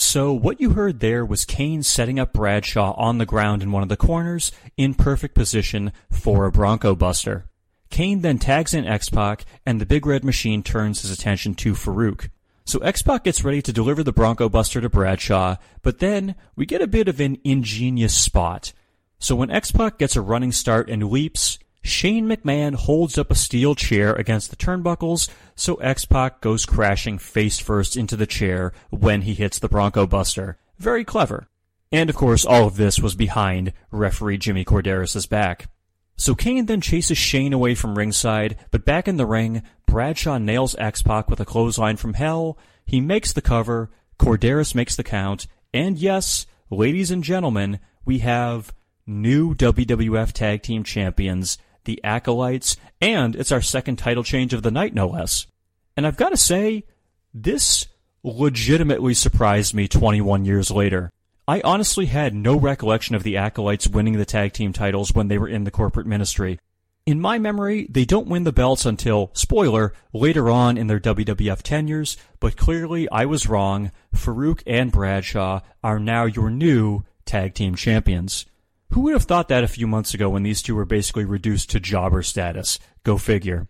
So what you heard there was Kane setting up Bradshaw on the ground in one of the corners in perfect position for a Bronco Buster. Kane then tags in X-Pac and the Big Red Machine turns his attention to Farouk. So X-Pac gets ready to deliver the Bronco Buster to Bradshaw, but then we get a bit of an ingenious spot. So when X-Pac gets a running start and leaps, Shane McMahon holds up a steel chair against the turnbuckles, so X-Pac goes crashing face first into the chair when he hits the Bronco Buster. Very clever. And of course, all of this was behind referee Jimmy Korderas' back. So Kane then chases Shane away from ringside, but back in the ring, Bradshaw nails X-Pac with a clothesline from hell, he makes the cover, Korderas makes the count, and yes, ladies and gentlemen, we have new WWF Tag Team Champions, the Acolytes, and it's our second title change of the night, no less. And I've got to say, this legitimately surprised me 21 years later. I honestly had no recollection of the Acolytes winning the tag team titles when they were in the corporate ministry. In my memory, they don't win the belts until, spoiler, later on in their WWF tenures, but clearly I was wrong. Farouk and Bradshaw are now your new tag team champions. Who would have thought that a few months ago when these two were basically reduced to jobber status? Go figure.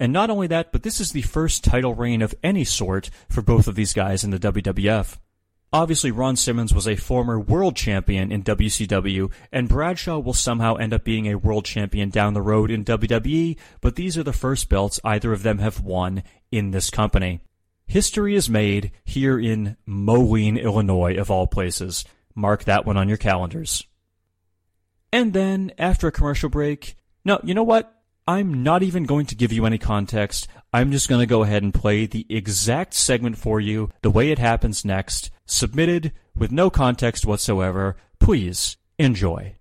And not only that, but this is the first title reign of any sort for both of these guys in the WWF. Obviously, Ron Simmons was a former world champion in WCW, and Bradshaw will somehow end up being a world champion down the road in WWE, but these are the first belts either of them have won in this company. History is made here in Moline, Illinois, of all places. Mark that one on your calendars. And then, after a commercial break, no, you know what? I'm not even going to give you any context. I'm just going to go ahead and play the exact segment for you, the way it happens next, submitted with no context whatsoever. Please enjoy.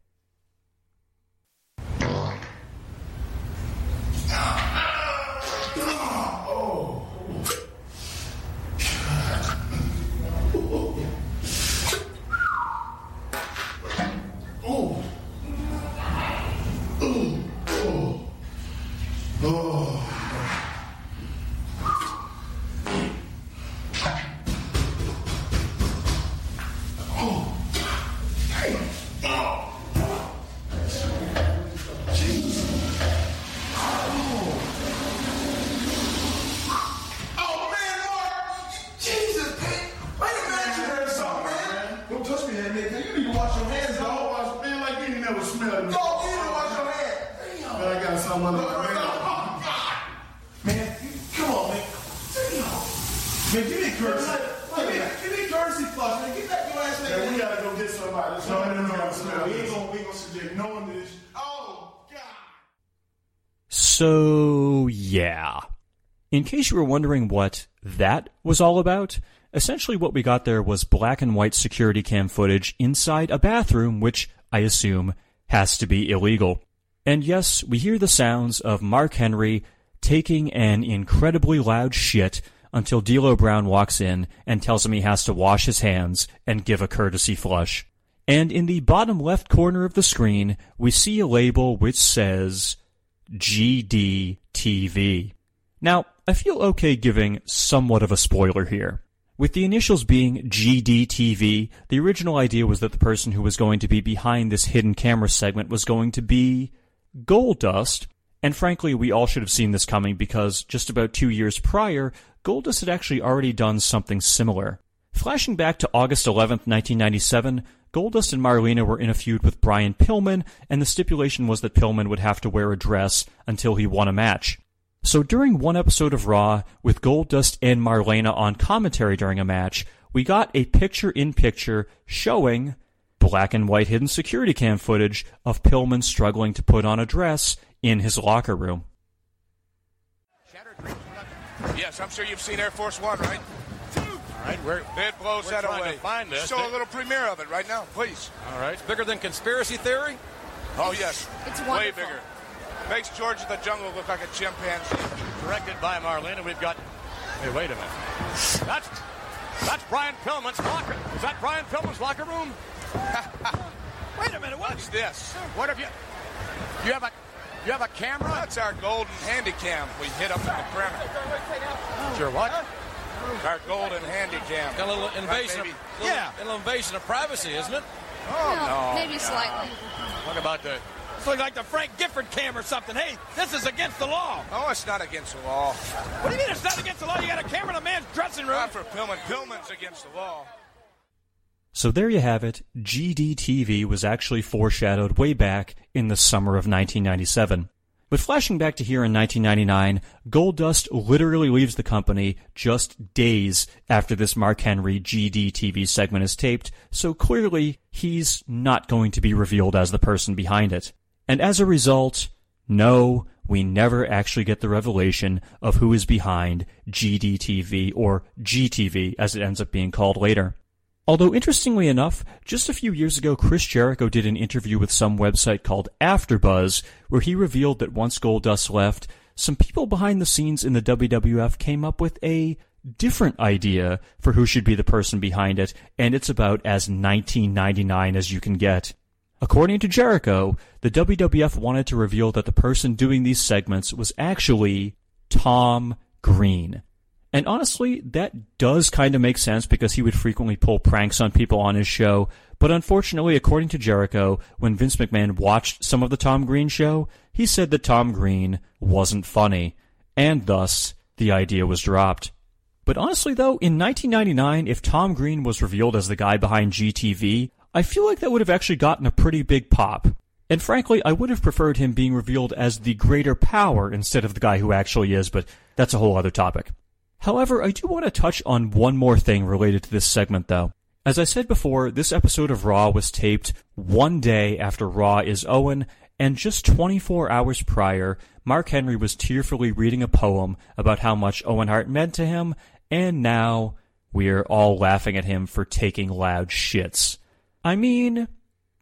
Oh Somebody no, no, no, no. We ain't gonna, we gonna this. Oh, God. So, yeah. In case you were wondering what that was all about, essentially what we got there was black and white security cam footage inside a bathroom, which I assume has to be illegal. And yes, we hear the sounds of Mark Henry taking an incredibly loud shit until D'Lo Brown walks in and tells him he has to wash his hands and give a courtesy flush. And in the bottom left corner of the screen, we see a label which says GDTV. Now, I feel okay giving somewhat of a spoiler here. With the initials being GDTV, the original idea was that the person who was going to be behind this hidden camera segment was going to be Goldust, and frankly, we all should have seen this coming because just about two years prior, Goldust had actually already done something similar. Flashing back to August 11th, 1997, Goldust and Marlena were in a feud with Brian Pillman, and the stipulation was that Pillman would have to wear a dress until he won a match. So during one episode of Raw, with Goldust and Marlena on commentary during a match, we got a picture-in-picture showing black and white hidden security cam footage of Pillman struggling to put on a dress in his locker room. Yes, I'm sure you've seen Air Force One, right? All right, we're, It blows we're that trying away. to find this. Show a little premiere of it right now, please. All right, it's bigger than conspiracy theory. Oh yes, It's way bigger. Makes George of the Jungle look like a chimpanzee. Directed by Marlena, and We've got. Hey, wait a minute. That's that's Brian Pillman's locker. Is that Brian Pillman's locker room? *laughs* wait a minute. What's this? What have you? You have a you have a camera? That's our golden handy cam we hit up in the perimeter. Sure. What? Our golden handy jam. Got a little invasion. Maybe. Of, little, Yeah. a little invasion of privacy, isn't it? Oh, no. maybe slightly. What about the? It's like, like the Frank Gifford cam or something. Hey, this is against the law. Oh, it's not against the law. What do you mean it's not against the law? You got a camera in a man's dressing room. Not for Pillman. Pillman's against the law. So there you have it. GDTV was actually foreshadowed way back in the summer of 1997. But flashing back to here in 1999, Goldust literally leaves the company just days after this Mark Henry GDTV segment is taped, so clearly he's not going to be revealed as the person behind it. And as a result, no, we never actually get the revelation of who is behind GDTV or GTV as it ends up being called later. Although interestingly enough, just a few years ago, Chris Jericho did an interview with some website called AfterBuzz, where he revealed that once Goldust left, some people behind the scenes in the WWF came up with a different idea for who should be the person behind it, and it's about as 1999 as you can get. According to Jericho, the WWF wanted to reveal that the person doing these segments was actually Tom Green. And honestly, that does kind of make sense because he would frequently pull pranks on people on his show. But unfortunately, according to Jericho, when Vince McMahon watched some of the Tom Green show, he said that Tom Green wasn't funny. And thus, the idea was dropped. But honestly though, in 1999, if Tom Green was revealed as the guy behind GTV, I feel like that would have actually gotten a pretty big pop. And frankly, I would have preferred him being revealed as the greater power instead of the guy who actually is, but that's a whole other topic. However, I do want to touch on one more thing related to this segment though. As I said before, this episode of Raw was taped one day after Raw is Owen, and just 24 hours prior, Mark Henry was tearfully reading a poem about how much Owen Hart meant to him, and now we're all laughing at him for taking loud shits. I mean,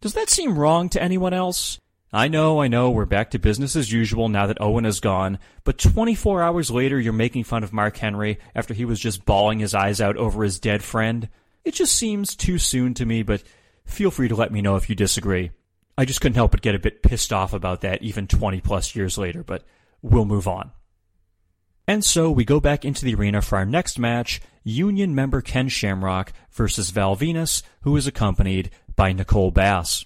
does that seem wrong to anyone else? I know, I know, we're back to business as usual now that Owen is gone, but 24 hours later you're making fun of Mark Henry after he was just bawling his eyes out over his dead friend. It just seems too soon to me, but feel free to let me know if you disagree. I just couldn't help but get a bit pissed off about that even 20 plus years later, but we'll move on. And so we go back into the arena for our next match, Union member Ken Shamrock versus Val Venis, who is accompanied by Nicole Bass.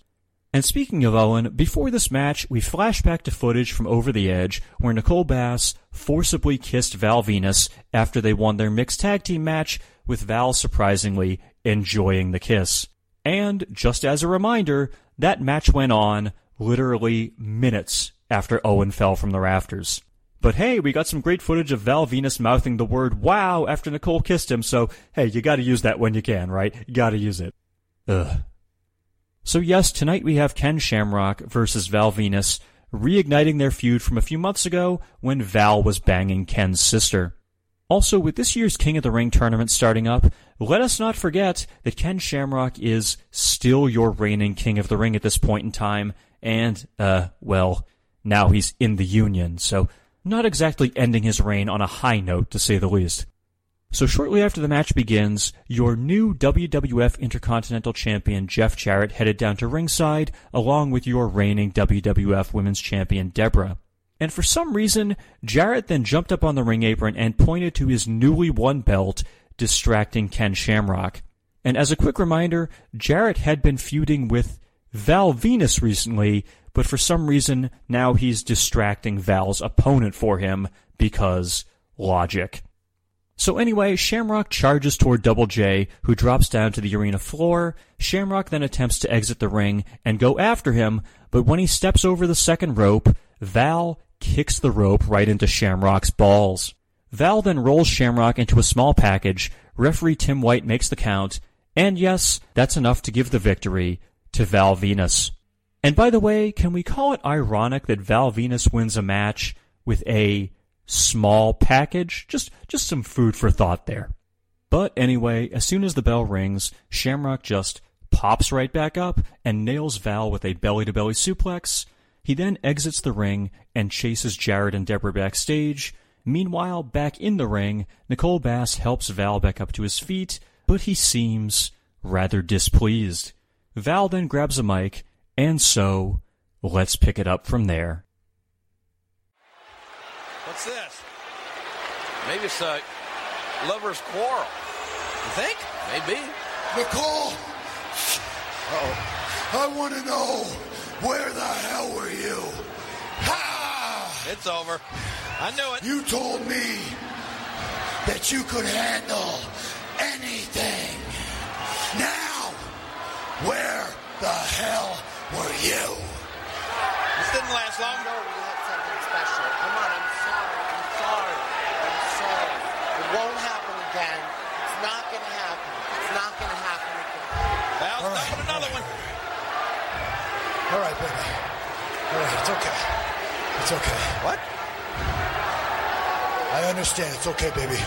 And speaking of Owen, before this match, we flash back to footage from Over the Edge where Nicole Bass forcibly kissed Val Venis after they won their mixed tag team match, with Val surprisingly enjoying the kiss. And just as a reminder, that match went on literally minutes after Owen fell from the rafters. But hey, we got some great footage of Val Venis mouthing the word wow after Nicole kissed him, so hey, you gotta use that when you can, right? You gotta use it. Ugh. So yes, tonight we have Ken Shamrock versus Val Venis, reigniting their feud from a few months ago when Val was banging Ken's sister. Also, with this year's King of the Ring tournament starting up, let us not forget that Ken Shamrock is still your reigning King of the Ring at this point in time, and, uh, well, now he's in the Union, so not exactly ending his reign on a high note, to say the least. So shortly after the match begins, your new WWF Intercontinental Champion Jeff Jarrett headed down to ringside, along with your reigning WWF Women's Champion Debra. And for some reason, Jarrett then jumped up on the ring apron and pointed to his newly won belt, distracting Ken Shamrock. And as a quick reminder, Jarrett had been feuding with Val Venis recently, but for some reason now he's distracting Val's opponent for him because logic. So anyway, Shamrock charges toward Double J, who drops down to the arena floor. Shamrock then attempts to exit the ring and go after him, but when he steps over the second rope, Val kicks the rope right into Shamrock's balls. Val then rolls Shamrock into a small package. Referee Tim White makes the count, and yes, that's enough to give the victory to Val Venis. And by the way, can we call it ironic that Val Venis wins a match with a small package? Just just some food for thought there. But anyway, as soon as the bell rings, Shamrock just pops right back up and nails Val with a belly to belly suplex. He then exits the ring and chases Jarrett and Debra backstage. Meanwhile, back in the ring, Nicole Bass helps Val back up to his feet, but he seems rather displeased. Val then grabs a mic, and so let's pick it up from there. What's this? Maybe it's a lovers' quarrel. You think? Maybe. Nicole! Oh I want to know where the hell were you? Ha! It's over. I knew it. You told me that you could handle anything. Now, where the hell were you? This didn't last long. No, we had something special. Come on, I'm sorry. I'm sorry. I'm sorry. It won't happen again. It's not gonna happen. It's not gonna happen again. Val's dumping another one. All right, baby. All right, it's okay. It's okay. What? I understand. It's okay, baby.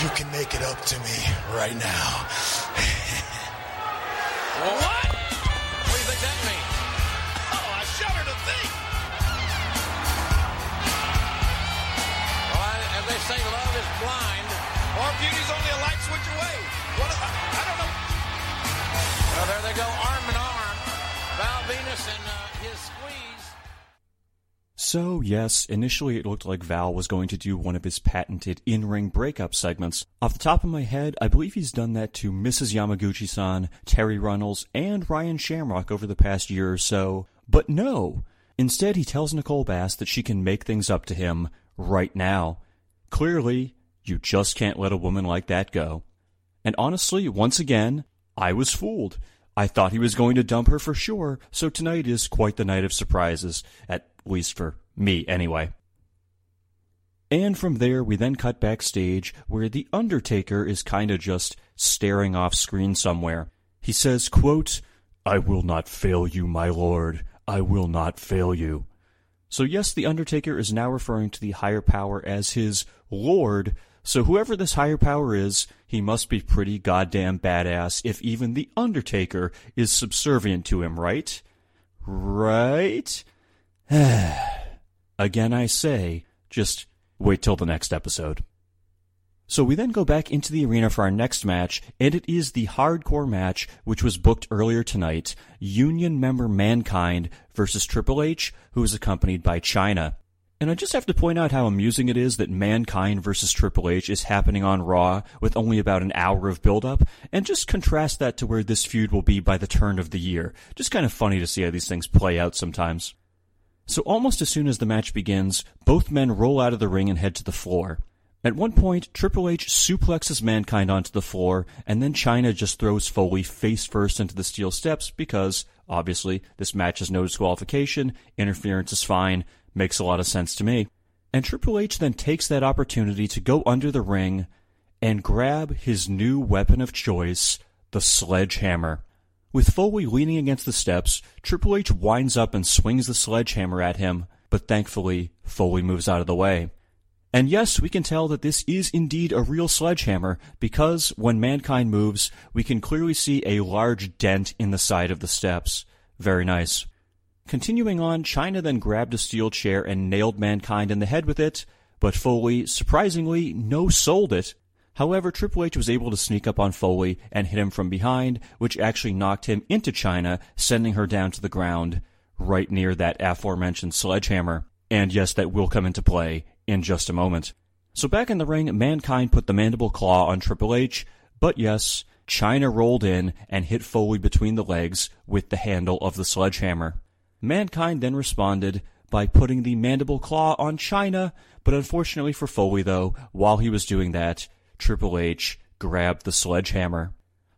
You can make it up to me right now. *laughs* What? What do you think that means? Oh, I shudder to think. Well, I, as they say, love is blind, or beauty's only a light switch away. What? I, I don't know. Well, there they go, arm in arm. Val Venis and uh, his squeeze. So, yes, initially it looked like Val was going to do one of his patented in ring breakup segments. Off the top of my head, I believe he's done that to Mrs. Yamaguchi san, Terri Runnels, and Ryan Shamrock over the past year or so. But no! Instead, he tells Nicole Bass that she can make things up to him right now. Clearly, you just can't let a woman like that go. And honestly, once again, I was fooled. I thought he was going to dump her for sure, so tonight is quite the night of surprises, at least for me anyway. And from there, we then cut backstage where The Undertaker is kinda just staring off screen somewhere. He says, quote, I will not fail you, my lord. I will not fail you. So yes, The Undertaker is now referring to the higher power as his lord, so whoever this higher power is, he must be pretty goddamn badass if even The Undertaker is subservient to him, right? Right? *sighs* Again, I say, just wait till the next episode. So we then go back into the arena for our next match, and it is the hardcore match which was booked earlier tonight Union member Mankind versus Triple H, who is accompanied by Chyna. And I just have to point out how amusing it is that Mankind versus Triple H is happening on Raw with only about an hour of build-up, and just contrast that to where this feud will be by the turn of the year. Just kind of funny to see how these things play out sometimes. So almost as soon as the match begins, both men roll out of the ring and head to the floor. At one point, Triple H suplexes Mankind onto the floor, and then Chyna just throws Foley face first into the steel steps because, obviously, this match has no disqualification, interference is fine, makes a lot of sense to me. And Triple H then takes that opportunity to go under the ring and grab his new weapon of choice, the sledgehammer. With Foley leaning against the steps, Triple H winds up and swings the sledgehammer at him, but thankfully, Foley moves out of the way. And yes, we can tell that this is indeed a real sledgehammer because when Mankind moves, we can clearly see a large dent in the side of the steps. Very nice. Continuing on, Chyna then grabbed a steel chair and nailed Mankind in the head with it, but Foley, surprisingly, no sold it. However, Triple H was able to sneak up on Foley and hit him from behind, which actually knocked him into Chyna, sending her down to the ground, right near that aforementioned sledgehammer. And yes, that will come into play in just a moment. So back in the ring, Mankind put the mandible claw on Triple H, but yes, Chyna rolled in and hit Foley between the legs with the handle of the sledgehammer. Mankind then responded by putting the mandible claw on Chyna, but unfortunately for Foley though, while he was doing that, Triple H grabbed the sledgehammer.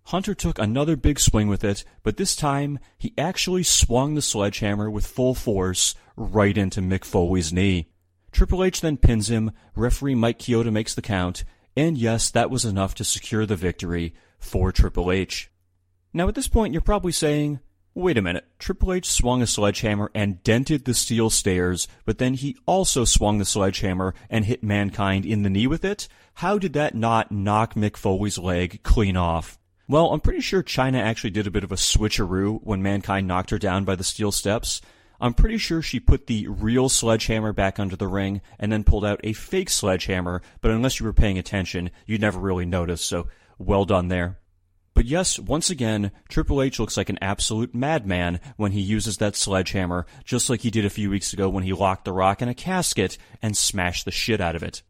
Hunter took another big swing with it, but this time he actually swung the sledgehammer with full force right into Mick Foley's knee. Triple H then pins him, referee Mike Chioda makes the count, and yes, that was enough to secure the victory for Triple H. Now at this point you're probably saying, wait a minute, Triple H swung a sledgehammer and dented the steel stairs, but then he also swung the sledgehammer and hit Mankind in the knee with it? How did that not knock Mick Foley's leg clean off? Well, I'm pretty sure Chyna actually did a bit of a switcheroo when Mankind knocked her down by the steel steps. I'm pretty sure she put the real sledgehammer back under the ring and then pulled out a fake sledgehammer, but unless you were paying attention, you'd never really notice, so well done there. But yes, once again, Triple H looks like an absolute madman when he uses that sledgehammer, just like he did a few weeks ago when he locked The Rock in a casket and smashed the shit out of it.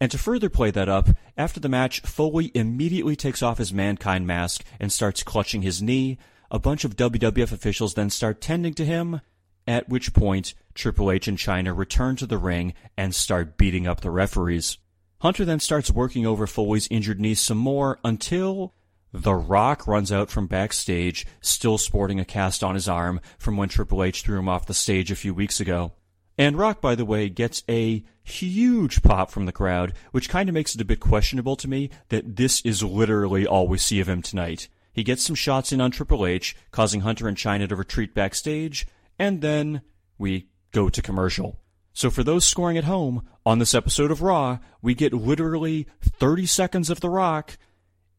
And to further play that up, after the match, Foley immediately takes off his mankind mask and starts clutching his knee. A bunch of WWF officials then start tending to him, at which point Triple H and Chyna return to the ring and start beating up the referees. Hunter then starts working over Foley's injured knee some more until The Rock runs out from backstage, still sporting a cast on his arm from when Triple H threw him off the stage a few weeks ago. And Rock, by the way, gets a huge pop from the crowd, which kind of makes it a bit questionable to me that this is literally all we see of him tonight. He gets some shots in on Triple H, causing Hunter and Chyna to retreat backstage, and then we go to commercial. So for those scoring at home, on this episode of Raw, we get literally 30 seconds of The Rock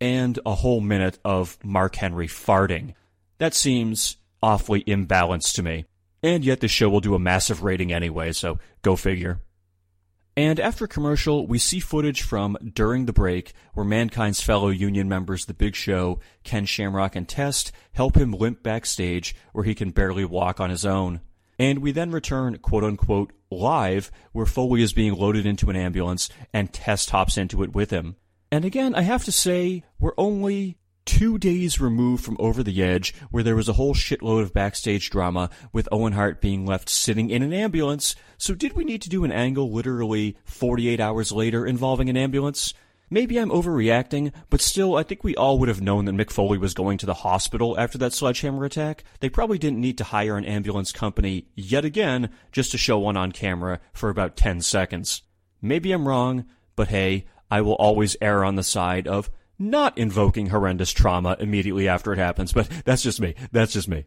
and a whole minute of Mark Henry farting. That seems awfully imbalanced to me. And yet the show will do a massive rating anyway, so go figure. And after commercial, we see footage from during the break where Mankind's fellow Union members, The Big Show, Ken Shamrock, and Test help him limp backstage where he can barely walk on his own. And we then return, quote unquote, live, where Foley is being loaded into an ambulance and Test hops into it with him. And again, I have to say, we're only two days removed from Over the Edge, where there was a whole shitload of backstage drama with Owen Hart being left sitting in an ambulance. So did we need to do an angle literally 48 hours later involving an ambulance? Maybe I'm overreacting, but still, I think we all would have known that Mick Foley was going to the hospital after that sledgehammer attack. They probably didn't need to hire an ambulance company yet again just to show one on camera for about 10 seconds. Maybe I'm wrong, but hey, I will always err on the side of not invoking horrendous trauma immediately after it happens, but that's just me. That's just me.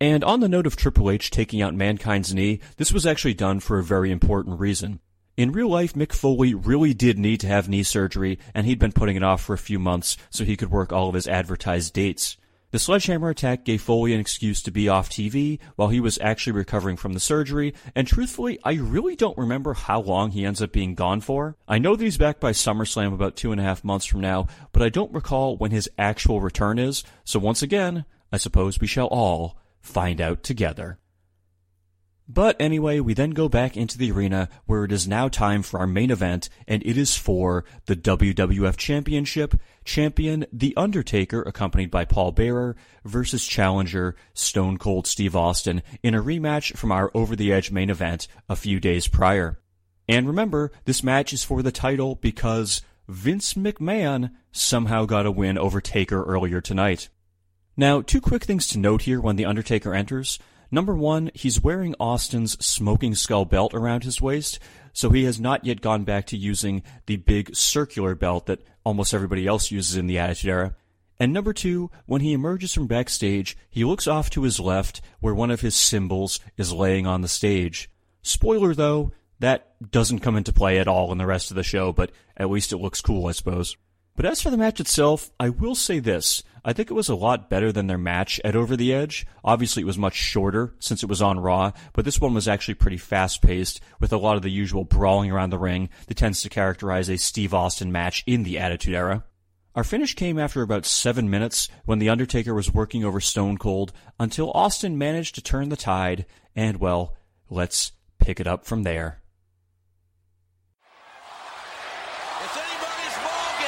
And on the note of Triple H taking out Mankind's knee, this was actually done for a very important reason. In real life, Mick Foley really did need to have knee surgery, and he'd been putting it off for a few months so he could work all of his advertised dates. The sledgehammer attack gave Foley an excuse to be off TV while he was actually recovering from the surgery, and truthfully, I really don't remember how long he ends up being gone for. I know that he's back by SummerSlam about two and a half months from now, but I don't recall when his actual return is, so once again, I suppose we shall all find out together. But anyway, we then go back into the arena where it is now time for our main event, and it is for the WWF Championship. Champion The Undertaker, accompanied by Paul Bearer, versus challenger Stone Cold Steve Austin in a rematch from our Over the Edge main event a few days prior. And remember, this match is for the title because Vince McMahon somehow got a win over Taker earlier tonight. Now, two quick things to note here when The Undertaker enters. Number one, he's wearing Austin's smoking skull belt around his waist, so he has not yet gone back to using the big circular belt that almost everybody else uses in the Attitude Era. And number two, when he emerges from backstage, he looks off to his left where one of his symbols is laying on the stage. Spoiler though, that doesn't come into play at all in the rest of the show, but at least it looks cool, I suppose. But as for the match itself, I will say this. I think it was a lot better than their match at Over the Edge. Obviously, it was much shorter since it was on Raw, but this one was actually pretty fast paced with a lot of the usual brawling around the ring that tends to characterize a Steve Austin match in the Attitude Era. Our finish came after about seven minutes when The Undertaker was working over Stone Cold until Austin managed to turn the tide, and well, let's pick it up from there. It's anybody's ball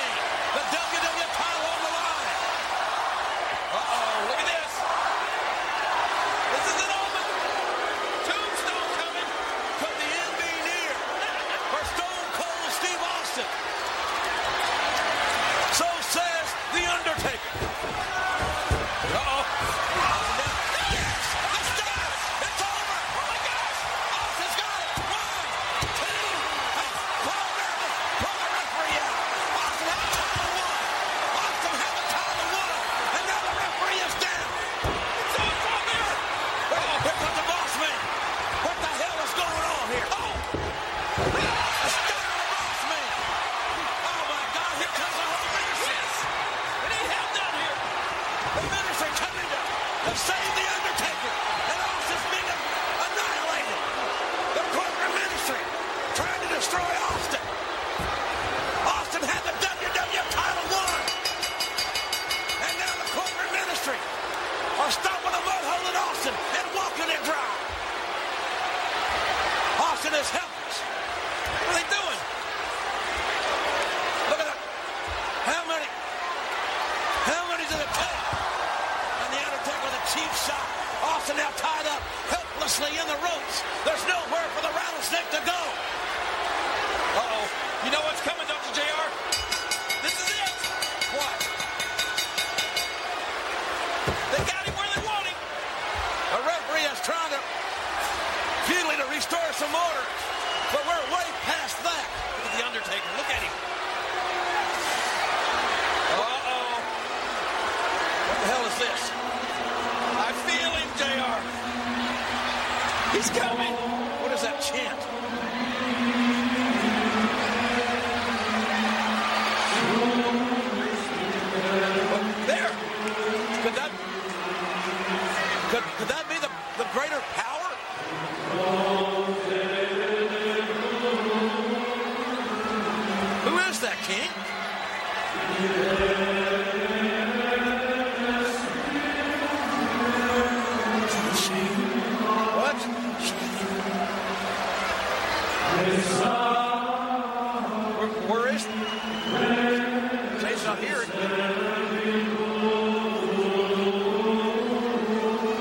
Not here.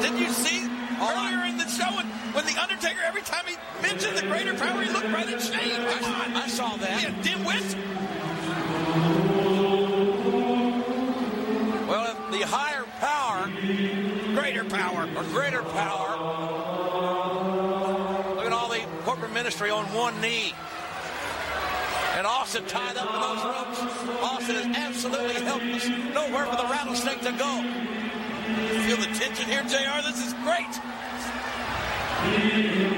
Did you see earlier in the show when, when the Undertaker, every time he mentioned the greater power, he looked right at Shane? I, I saw that. Yeah, dimwit. Well, if the higher power, greater power, or greater power, look at all the corporate ministry on one knee. Austin tied up in those ropes. Austin is absolutely helpless. Nowhere for the rattlesnake to go. Feel the tension here, JR? This is great.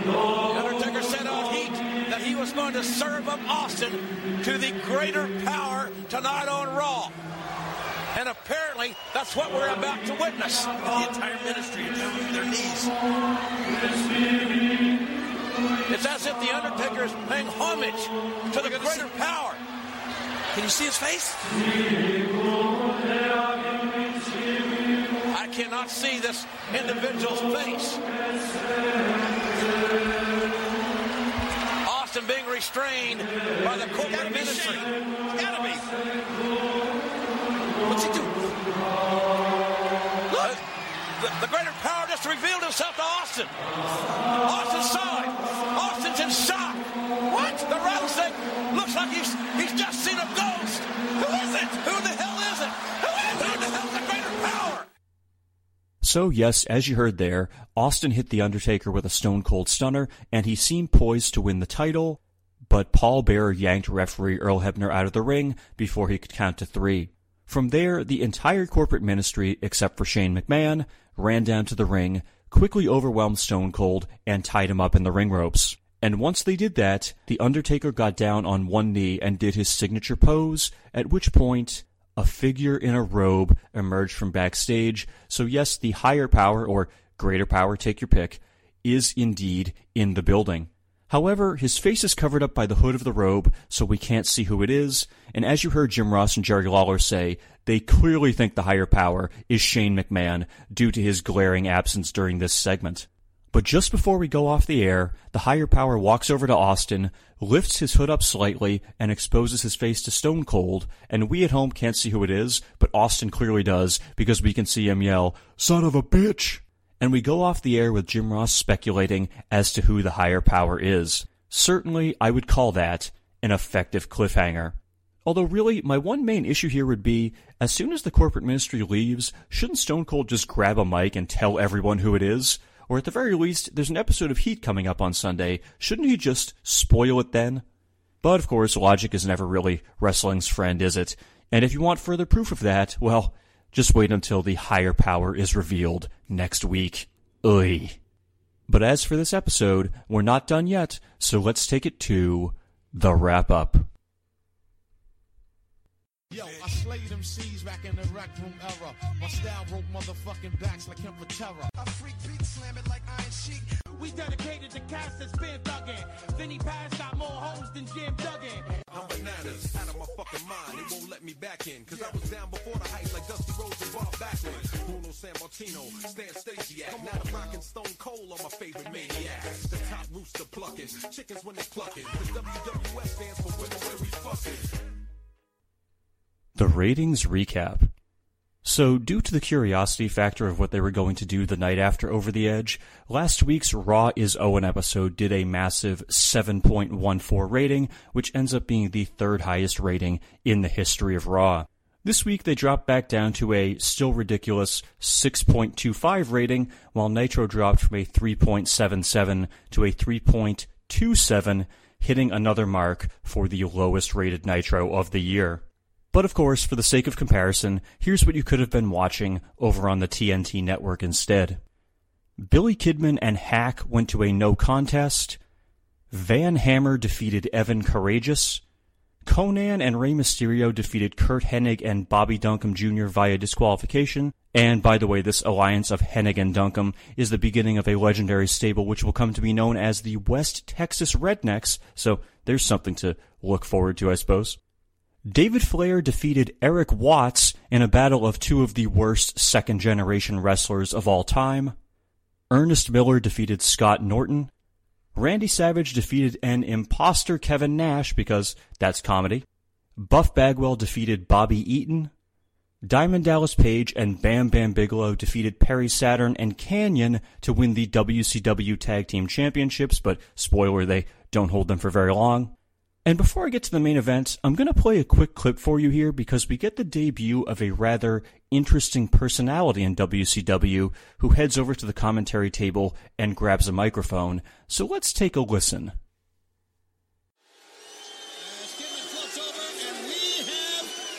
The Undertaker said on Heat that he was going to serve up Austin to the greater power tonight on Raw. And apparently, that's what we're about to witness. The entire ministry is down on their knees. It's as if the Undertaker is paying homage to the greater power. Can you see his face? I cannot see this individual's face. Austin being restrained by the corporate ministry. Gotta be. What's he doing? The, the greater power just revealed himself to Austin. Austin saw it. Austin's in shock. What? The rattlesnake looks like he's he's just seen a ghost. Who is it? Who the hell is it? Who is it? Who the hell's the greater power? So, yes, as you heard there, Austin hit The Undertaker with a stone cold stunner, and he seemed poised to win the title, but Paul Bearer yanked referee Earl Hebner out of the ring before he could count to three. From there, the entire corporate ministry, except for Shane McMahon, ran down to the ring, quickly overwhelmed Stone Cold, and tied him up in the ring ropes. And once they did that, The Undertaker got down on one knee and did his signature pose, at which point, a figure in a robe emerged from backstage. So yes, the higher power, or greater power, take your pick, is indeed in the building. However, his face is covered up by the hood of the robe, so we can't see who it is, and as you heard Jim Ross and Jerry Lawler say, they clearly think the higher power is Shane McMahon due to his glaring absence during this segment. But just before we go off the air, the higher power walks over to Austin, lifts his hood up slightly, and exposes his face to Stone Cold, and we at home can't see who it is, but Austin clearly does, because we can see him yell, Son of a bitch! And we go off the air with Jim Ross speculating as to who the higher power is. Certainly, I would call that an effective cliffhanger. Although really, my one main issue here would be, as soon as the corporate ministry leaves, shouldn't Stone Cold just grab a mic and tell everyone who it is? Or at the very least, there's an episode of Heat coming up on Sunday. Shouldn't he just spoil it then? But of course, logic is never really wrestling's friend, is it? And if you want further proof of that, well, just wait until the higher power is revealed next week. Ugh. But as for this episode, we're not done yet, so let's take it to the wrap up. Yo, I slayed them C's back in the rec room era. My style broke motherfucking backs like him for terror. I freak beat slam it like iron sheet. We dedicated to cats that's been thuggin'. Then he passed got more hoes than Jim Duggan. I'm bananas, out of my fucking mind. They won't let me back in. Cause I was down before the hype like Dusty Rhodes and Bob Backlund. Bruno Sammartino, Stan Stasiak. Now the rockin' Stone Cold are my favorite maniacs. The top rooster plucking, chickens when they clucking. The WWF stands for women where we fucking. The ratings recap. So, due to the curiosity factor of what they were going to do the night after Over the Edge, last week's Raw is Owen episode did a massive 7.14 rating, which ends up being the third highest rating in the history of Raw. This week they dropped back down to a still ridiculous 6.25 rating, while Nitro dropped from a 3.77 to a 3.27, hitting another mark for the lowest rated Nitro of the year. But of course, for the sake of comparison, here's what you could have been watching over on the TNT network instead. Billy Kidman and Hak went to a no contest. Van Hammer defeated Evan Karagias. Konnan and Rey Mysterio defeated Curt Hennig and Bobby Duncum Jr. via disqualification. And by the way, this alliance of Hennig and Duncum is the beginning of a legendary stable which will come to be known as the West Texas Rednecks, so there's something to look forward to, I suppose. David Flair defeated Erik Watts in a battle of two of the worst second generation wrestlers of all time. Ernest Miller defeated Scott Norton. Randy Savage defeated an imposter Kevin Nash because that's comedy. Buff Bagwell defeated Bobby Eaton. Diamond Dallas Page and Bam Bam Bigelow defeated Perry Saturn and Kanyon to win the WCW Tag Team Championships, but spoiler, they don't hold them for very long. And before I get to the main event, I'm going to play a quick clip for you here because we get the debut of a rather interesting personality in WCW who heads over to the commentary table and grabs a microphone. So let's take a listen.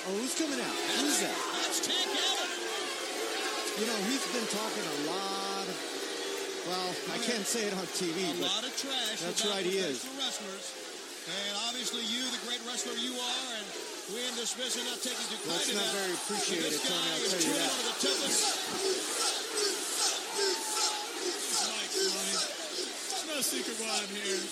Oh, who's coming out? Who's that? That's Tank Abbott. You know, he's been talking a lot of, well, I can't say it on TV, a but lot of trash. that's about right, he is. Wrestlers. And obviously, you, the great wrestler you are, and we in this business are not taking too Well, kindly it's to not that. very appreciated, But this Tony, guy I'll is tell you that. one of the toughest. Mike, It's no secret why I'm here.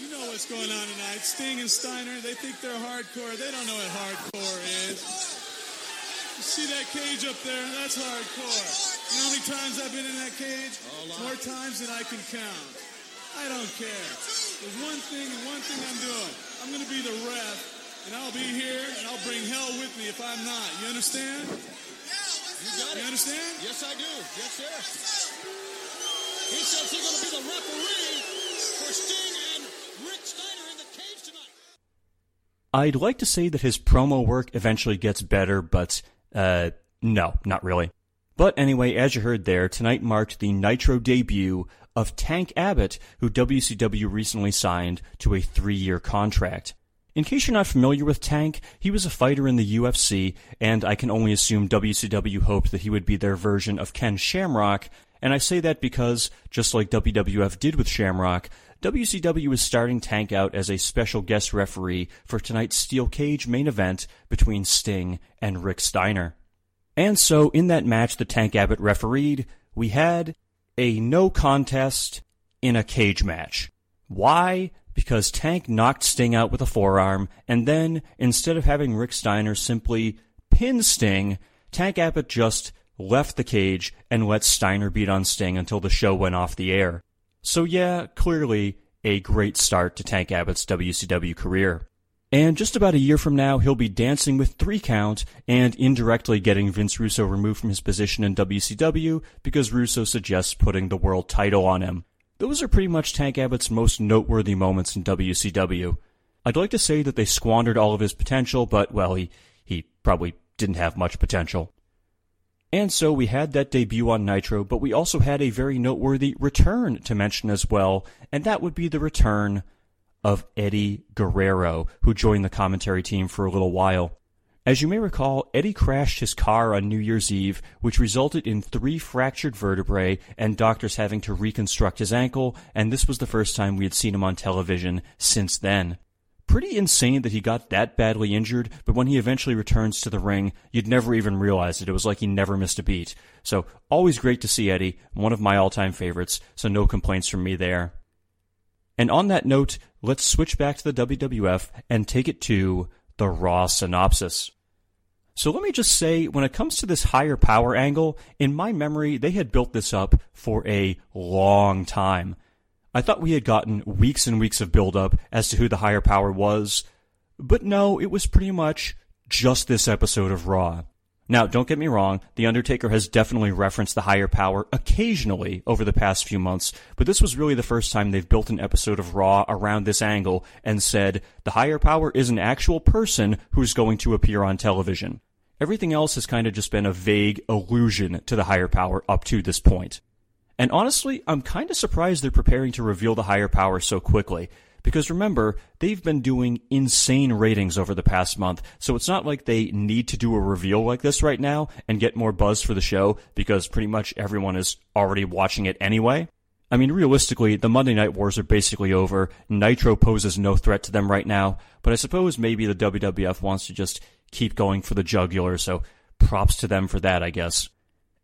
You know what's going on tonight. Sting and Steiner, they think they're hardcore. They don't know what hardcore is. You see that cage up there? That's hardcore. You know how many times I've been in that cage? More times than I can count. I don't care. There's one thing and one thing I'm doing. I'm going to be the ref, and I'll be here, and I'll bring hell with me if I'm not. You understand? You got it. You understand? Yes, I do. Yes, sir. He says he's going to be the referee for Sting and Rick Steiner in the cage tonight. I'd like to say that his promo work eventually gets better, but uh, no, not really. But anyway, as you heard there, tonight marked the Nitro debut of Tank Abbott, who WCW recently signed to a three-year contract. In case you're not familiar with Tank, he was a fighter in the UFC, and I can only assume WCW hoped that he would be their version of Ken Shamrock, and I say that because, just like WWF did with Shamrock, WCW is starting Tank out as a special guest referee for tonight's Steel Cage main event between Sting and Rick Steiner. And so, in that match the Tank Abbott refereed, we had a no contest in a cage match. Why? Because Tank knocked Sting out with a forearm, and then, instead of having Rick Steiner simply pin Sting, Tank Abbott just left the cage and let Steiner beat on Sting until the show went off the air. So yeah, clearly a great start to Tank Abbott's WCW career. And just about a year from now, he'll be dancing with Three Count and indirectly getting Vince Russo removed from his position in WCW because Russo suggests putting the world title on him. Those are pretty much Tank Abbott's most noteworthy moments in WCW. I'd like to say that they squandered all of his potential, but well, he, he probably didn't have much potential. And so we had that debut on Nitro, but we also had a very noteworthy return to mention as well, and that would be the return of Eddie Guerrero, who joined the commentary team for a little while. As you may recall, Eddie crashed his car on New Year's Eve, which resulted in three fractured vertebrae and doctors having to reconstruct his ankle, and this was the first time we had seen him on television since then. Pretty insane that he got that badly injured, but when he eventually returns to the ring, you'd never even realize it. It was like he never missed a beat. So, always great to see Eddie, one of my all time favorites, so no complaints from me there. And on that note, let's switch back to the WWF and take it to the Raw synopsis. So let me just say, when it comes to this higher power angle, in my memory, they had built this up for a long time. I thought we had gotten weeks and weeks of build up as to who the higher power was, but no, it was pretty much just this episode of Raw. Now, don't get me wrong, The Undertaker has definitely referenced the higher power occasionally over the past few months, but this was really the first time they've built an episode of Raw around this angle and said the higher power is an actual person who's going to appear on television. Everything else has kind of just been a vague allusion to the higher power up to this point. And honestly, I'm kind of surprised they're preparing to reveal the higher power so quickly. Because remember, they've been doing insane ratings over the past month, so it's not like they need to do a reveal like this right now and get more buzz for the show because pretty much everyone is already watching it anyway. I mean, realistically, the Monday Night Wars are basically over. Nitro poses no threat to them right now, but I suppose maybe the WWF wants to just keep going for the jugular, so props to them for that, I guess.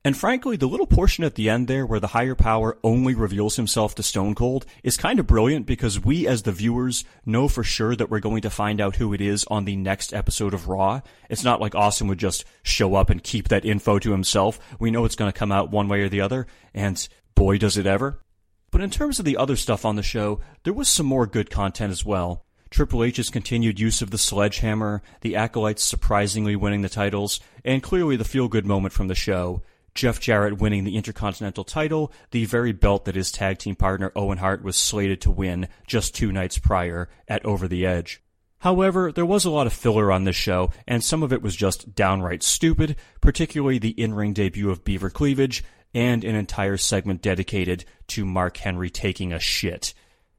And frankly, the little portion at the end there where the higher power only reveals himself to Stone Cold is kind of brilliant because we as the viewers know for sure that we're going to find out who it is on the next episode of Raw. It's not like Austin would just show up and keep that info to himself. We know it's going to come out one way or the other, and boy does it ever. But in terms of the other stuff on the show, there was some more good content as well. Triple H's continued use of the sledgehammer, the Acolytes surprisingly winning the titles, and clearly the feel good moment from the show. Jeff Jarrett winning the Intercontinental title, the very belt that his tag team partner Owen Hart was slated to win just two nights prior at Over the Edge. However, there was a lot of filler on this show, and some of it was just downright stupid, particularly the in-ring debut of Beaver Cleavage, and an entire segment dedicated to Mark Henry taking a shit.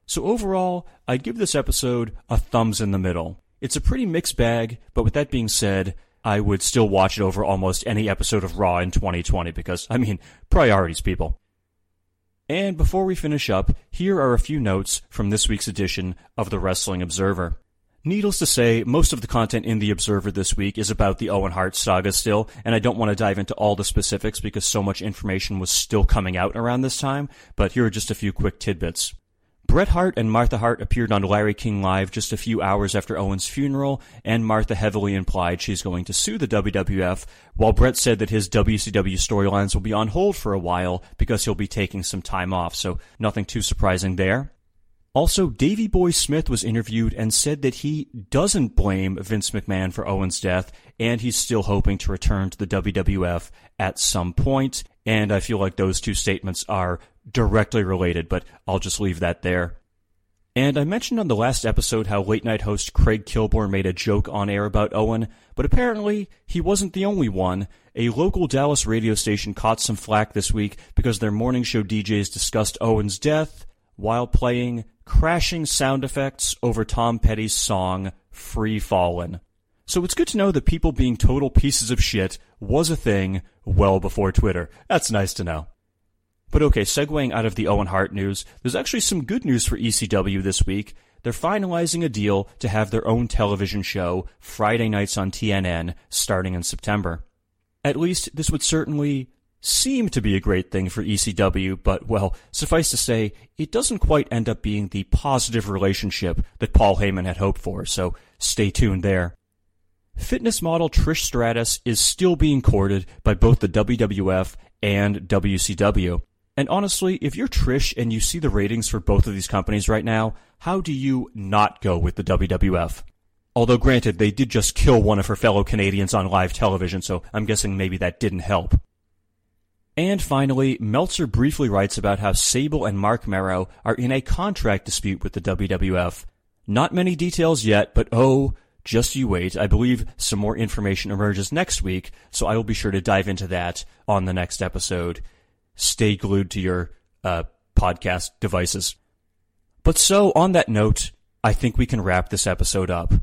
So overall, I'd give this episode a thumbs in the middle. It's a pretty mixed bag, but with that being said, I would still watch it over almost any episode of Raw in 2020 because, I mean, priorities, people. And before we finish up, here are a few notes from this week's edition of the Wrestling Observer. Needless to say, most of the content in the Observer this week is about the Owen Hart saga still, and I don't want to dive into all the specifics because so much information was still coming out around this time, but here are just a few quick tidbits. Bret Hart and Martha Hart appeared on Larry King Live just a few hours after Owen's funeral, and Martha heavily implied she's going to sue the WWF, while Bret said that his WCW storylines will be on hold for a while because he'll be taking some time off, so nothing too surprising there. Also, Davey Boy Smith was interviewed and said that he doesn't blame Vince McMahon for Owen's death, and he's still hoping to return to the WWF at some point. And I feel like those two statements are directly related, but I'll just leave that there. And I mentioned on the last episode how late night host Craig Kilborn made a joke on air about Owen, but apparently he wasn't the only one. A local Dallas radio station caught some flack this week because their morning show DJs discussed Owen's death while playing crashing sound effects over Tom Petty's song Free Fallin'. So it's good to know that people being total pieces of shit was a thing well before Twitter. That's nice to know. But okay, segueing out of the Owen Hart news, there's actually some good news for ECW this week. They're finalizing a deal to have their own television show Friday nights on TNN starting in September. At least this would certainly seem to be a great thing for ECW, but well, suffice to say, it doesn't quite end up being the positive relationship that Paul Heyman had hoped for, so stay tuned there. Fitness model Trish Stratus is still being courted by both the WWF and WCW. And honestly, if you're Trish and you see the ratings for both of these companies right now, how do you not go with the WWF? Although granted, they did just kill one of her fellow Canadians on live television, so I'm guessing maybe that didn't help. And finally, Meltzer briefly writes about how Sable and Marc Mero are in a contract dispute with the WWF. Not many details yet, but oh, just you wait. I believe some more information emerges next week, so I will be sure to dive into that on the next episode stay glued to your uh, podcast devices. But so, on that note, I think we can wrap this episode up.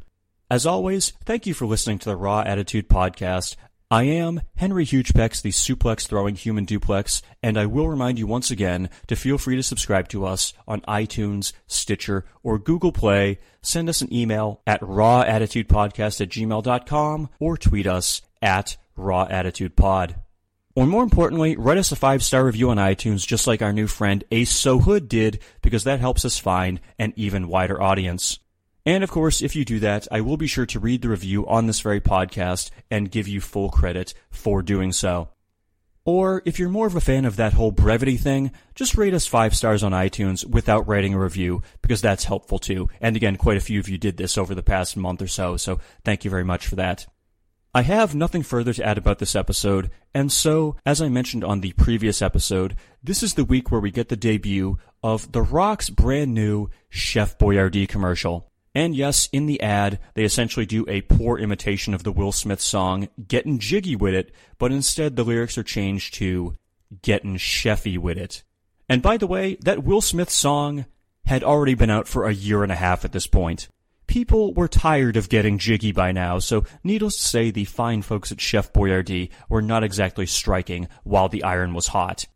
As always, thank you for listening to the Raw Attitude Podcast. I am Henry Hugeplex, the suplex throwing human duplex, and I will remind you once again to feel free to subscribe to us on iTunes, Stitcher, or Google Play. Send us an email at rawattitudepodcast at gmail.com or tweet us at rawattitudepod. Or more importantly, write us a five star review on iTunes, just like our new friend Ace So Hood did, because that helps us find an even wider audience. And of course, if you do that, I will be sure to read the review on this very podcast and give you full credit for doing so. Or if you're more of a fan of that whole brevity thing, just rate us five stars on iTunes without writing a review, because that's helpful too. And again, quite a few of you did this over the past month or so, so thank you very much for that. I have nothing further to add about this episode, and so, as I mentioned on the previous episode, this is the week where we get the debut of The Rock's brand new Chef Boyardee commercial. And yes, in the ad, they essentially do a poor imitation of the Will Smith song, Gettin' Jiggy With It, but instead the lyrics are changed to Gettin' Chefy With It. And by the way, that Will Smith song had already been out for a year and a half at this point. People were tired of getting jiggy by now, so needless to say, the fine folks at Chef Boyardee were not exactly striking while the iron was hot.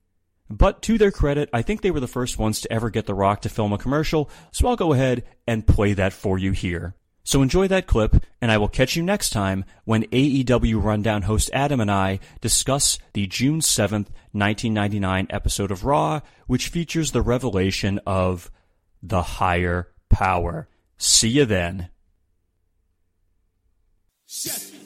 But to their credit, I think they were the first ones to ever get The Rock to film a commercial, so I'll go ahead and play that for you here. So enjoy that clip, and I will catch you next time when AEW Rundown host Adam and I discuss the June 7th, 1999 episode of Raw, which features the revelation of the higher power. See you then. Getting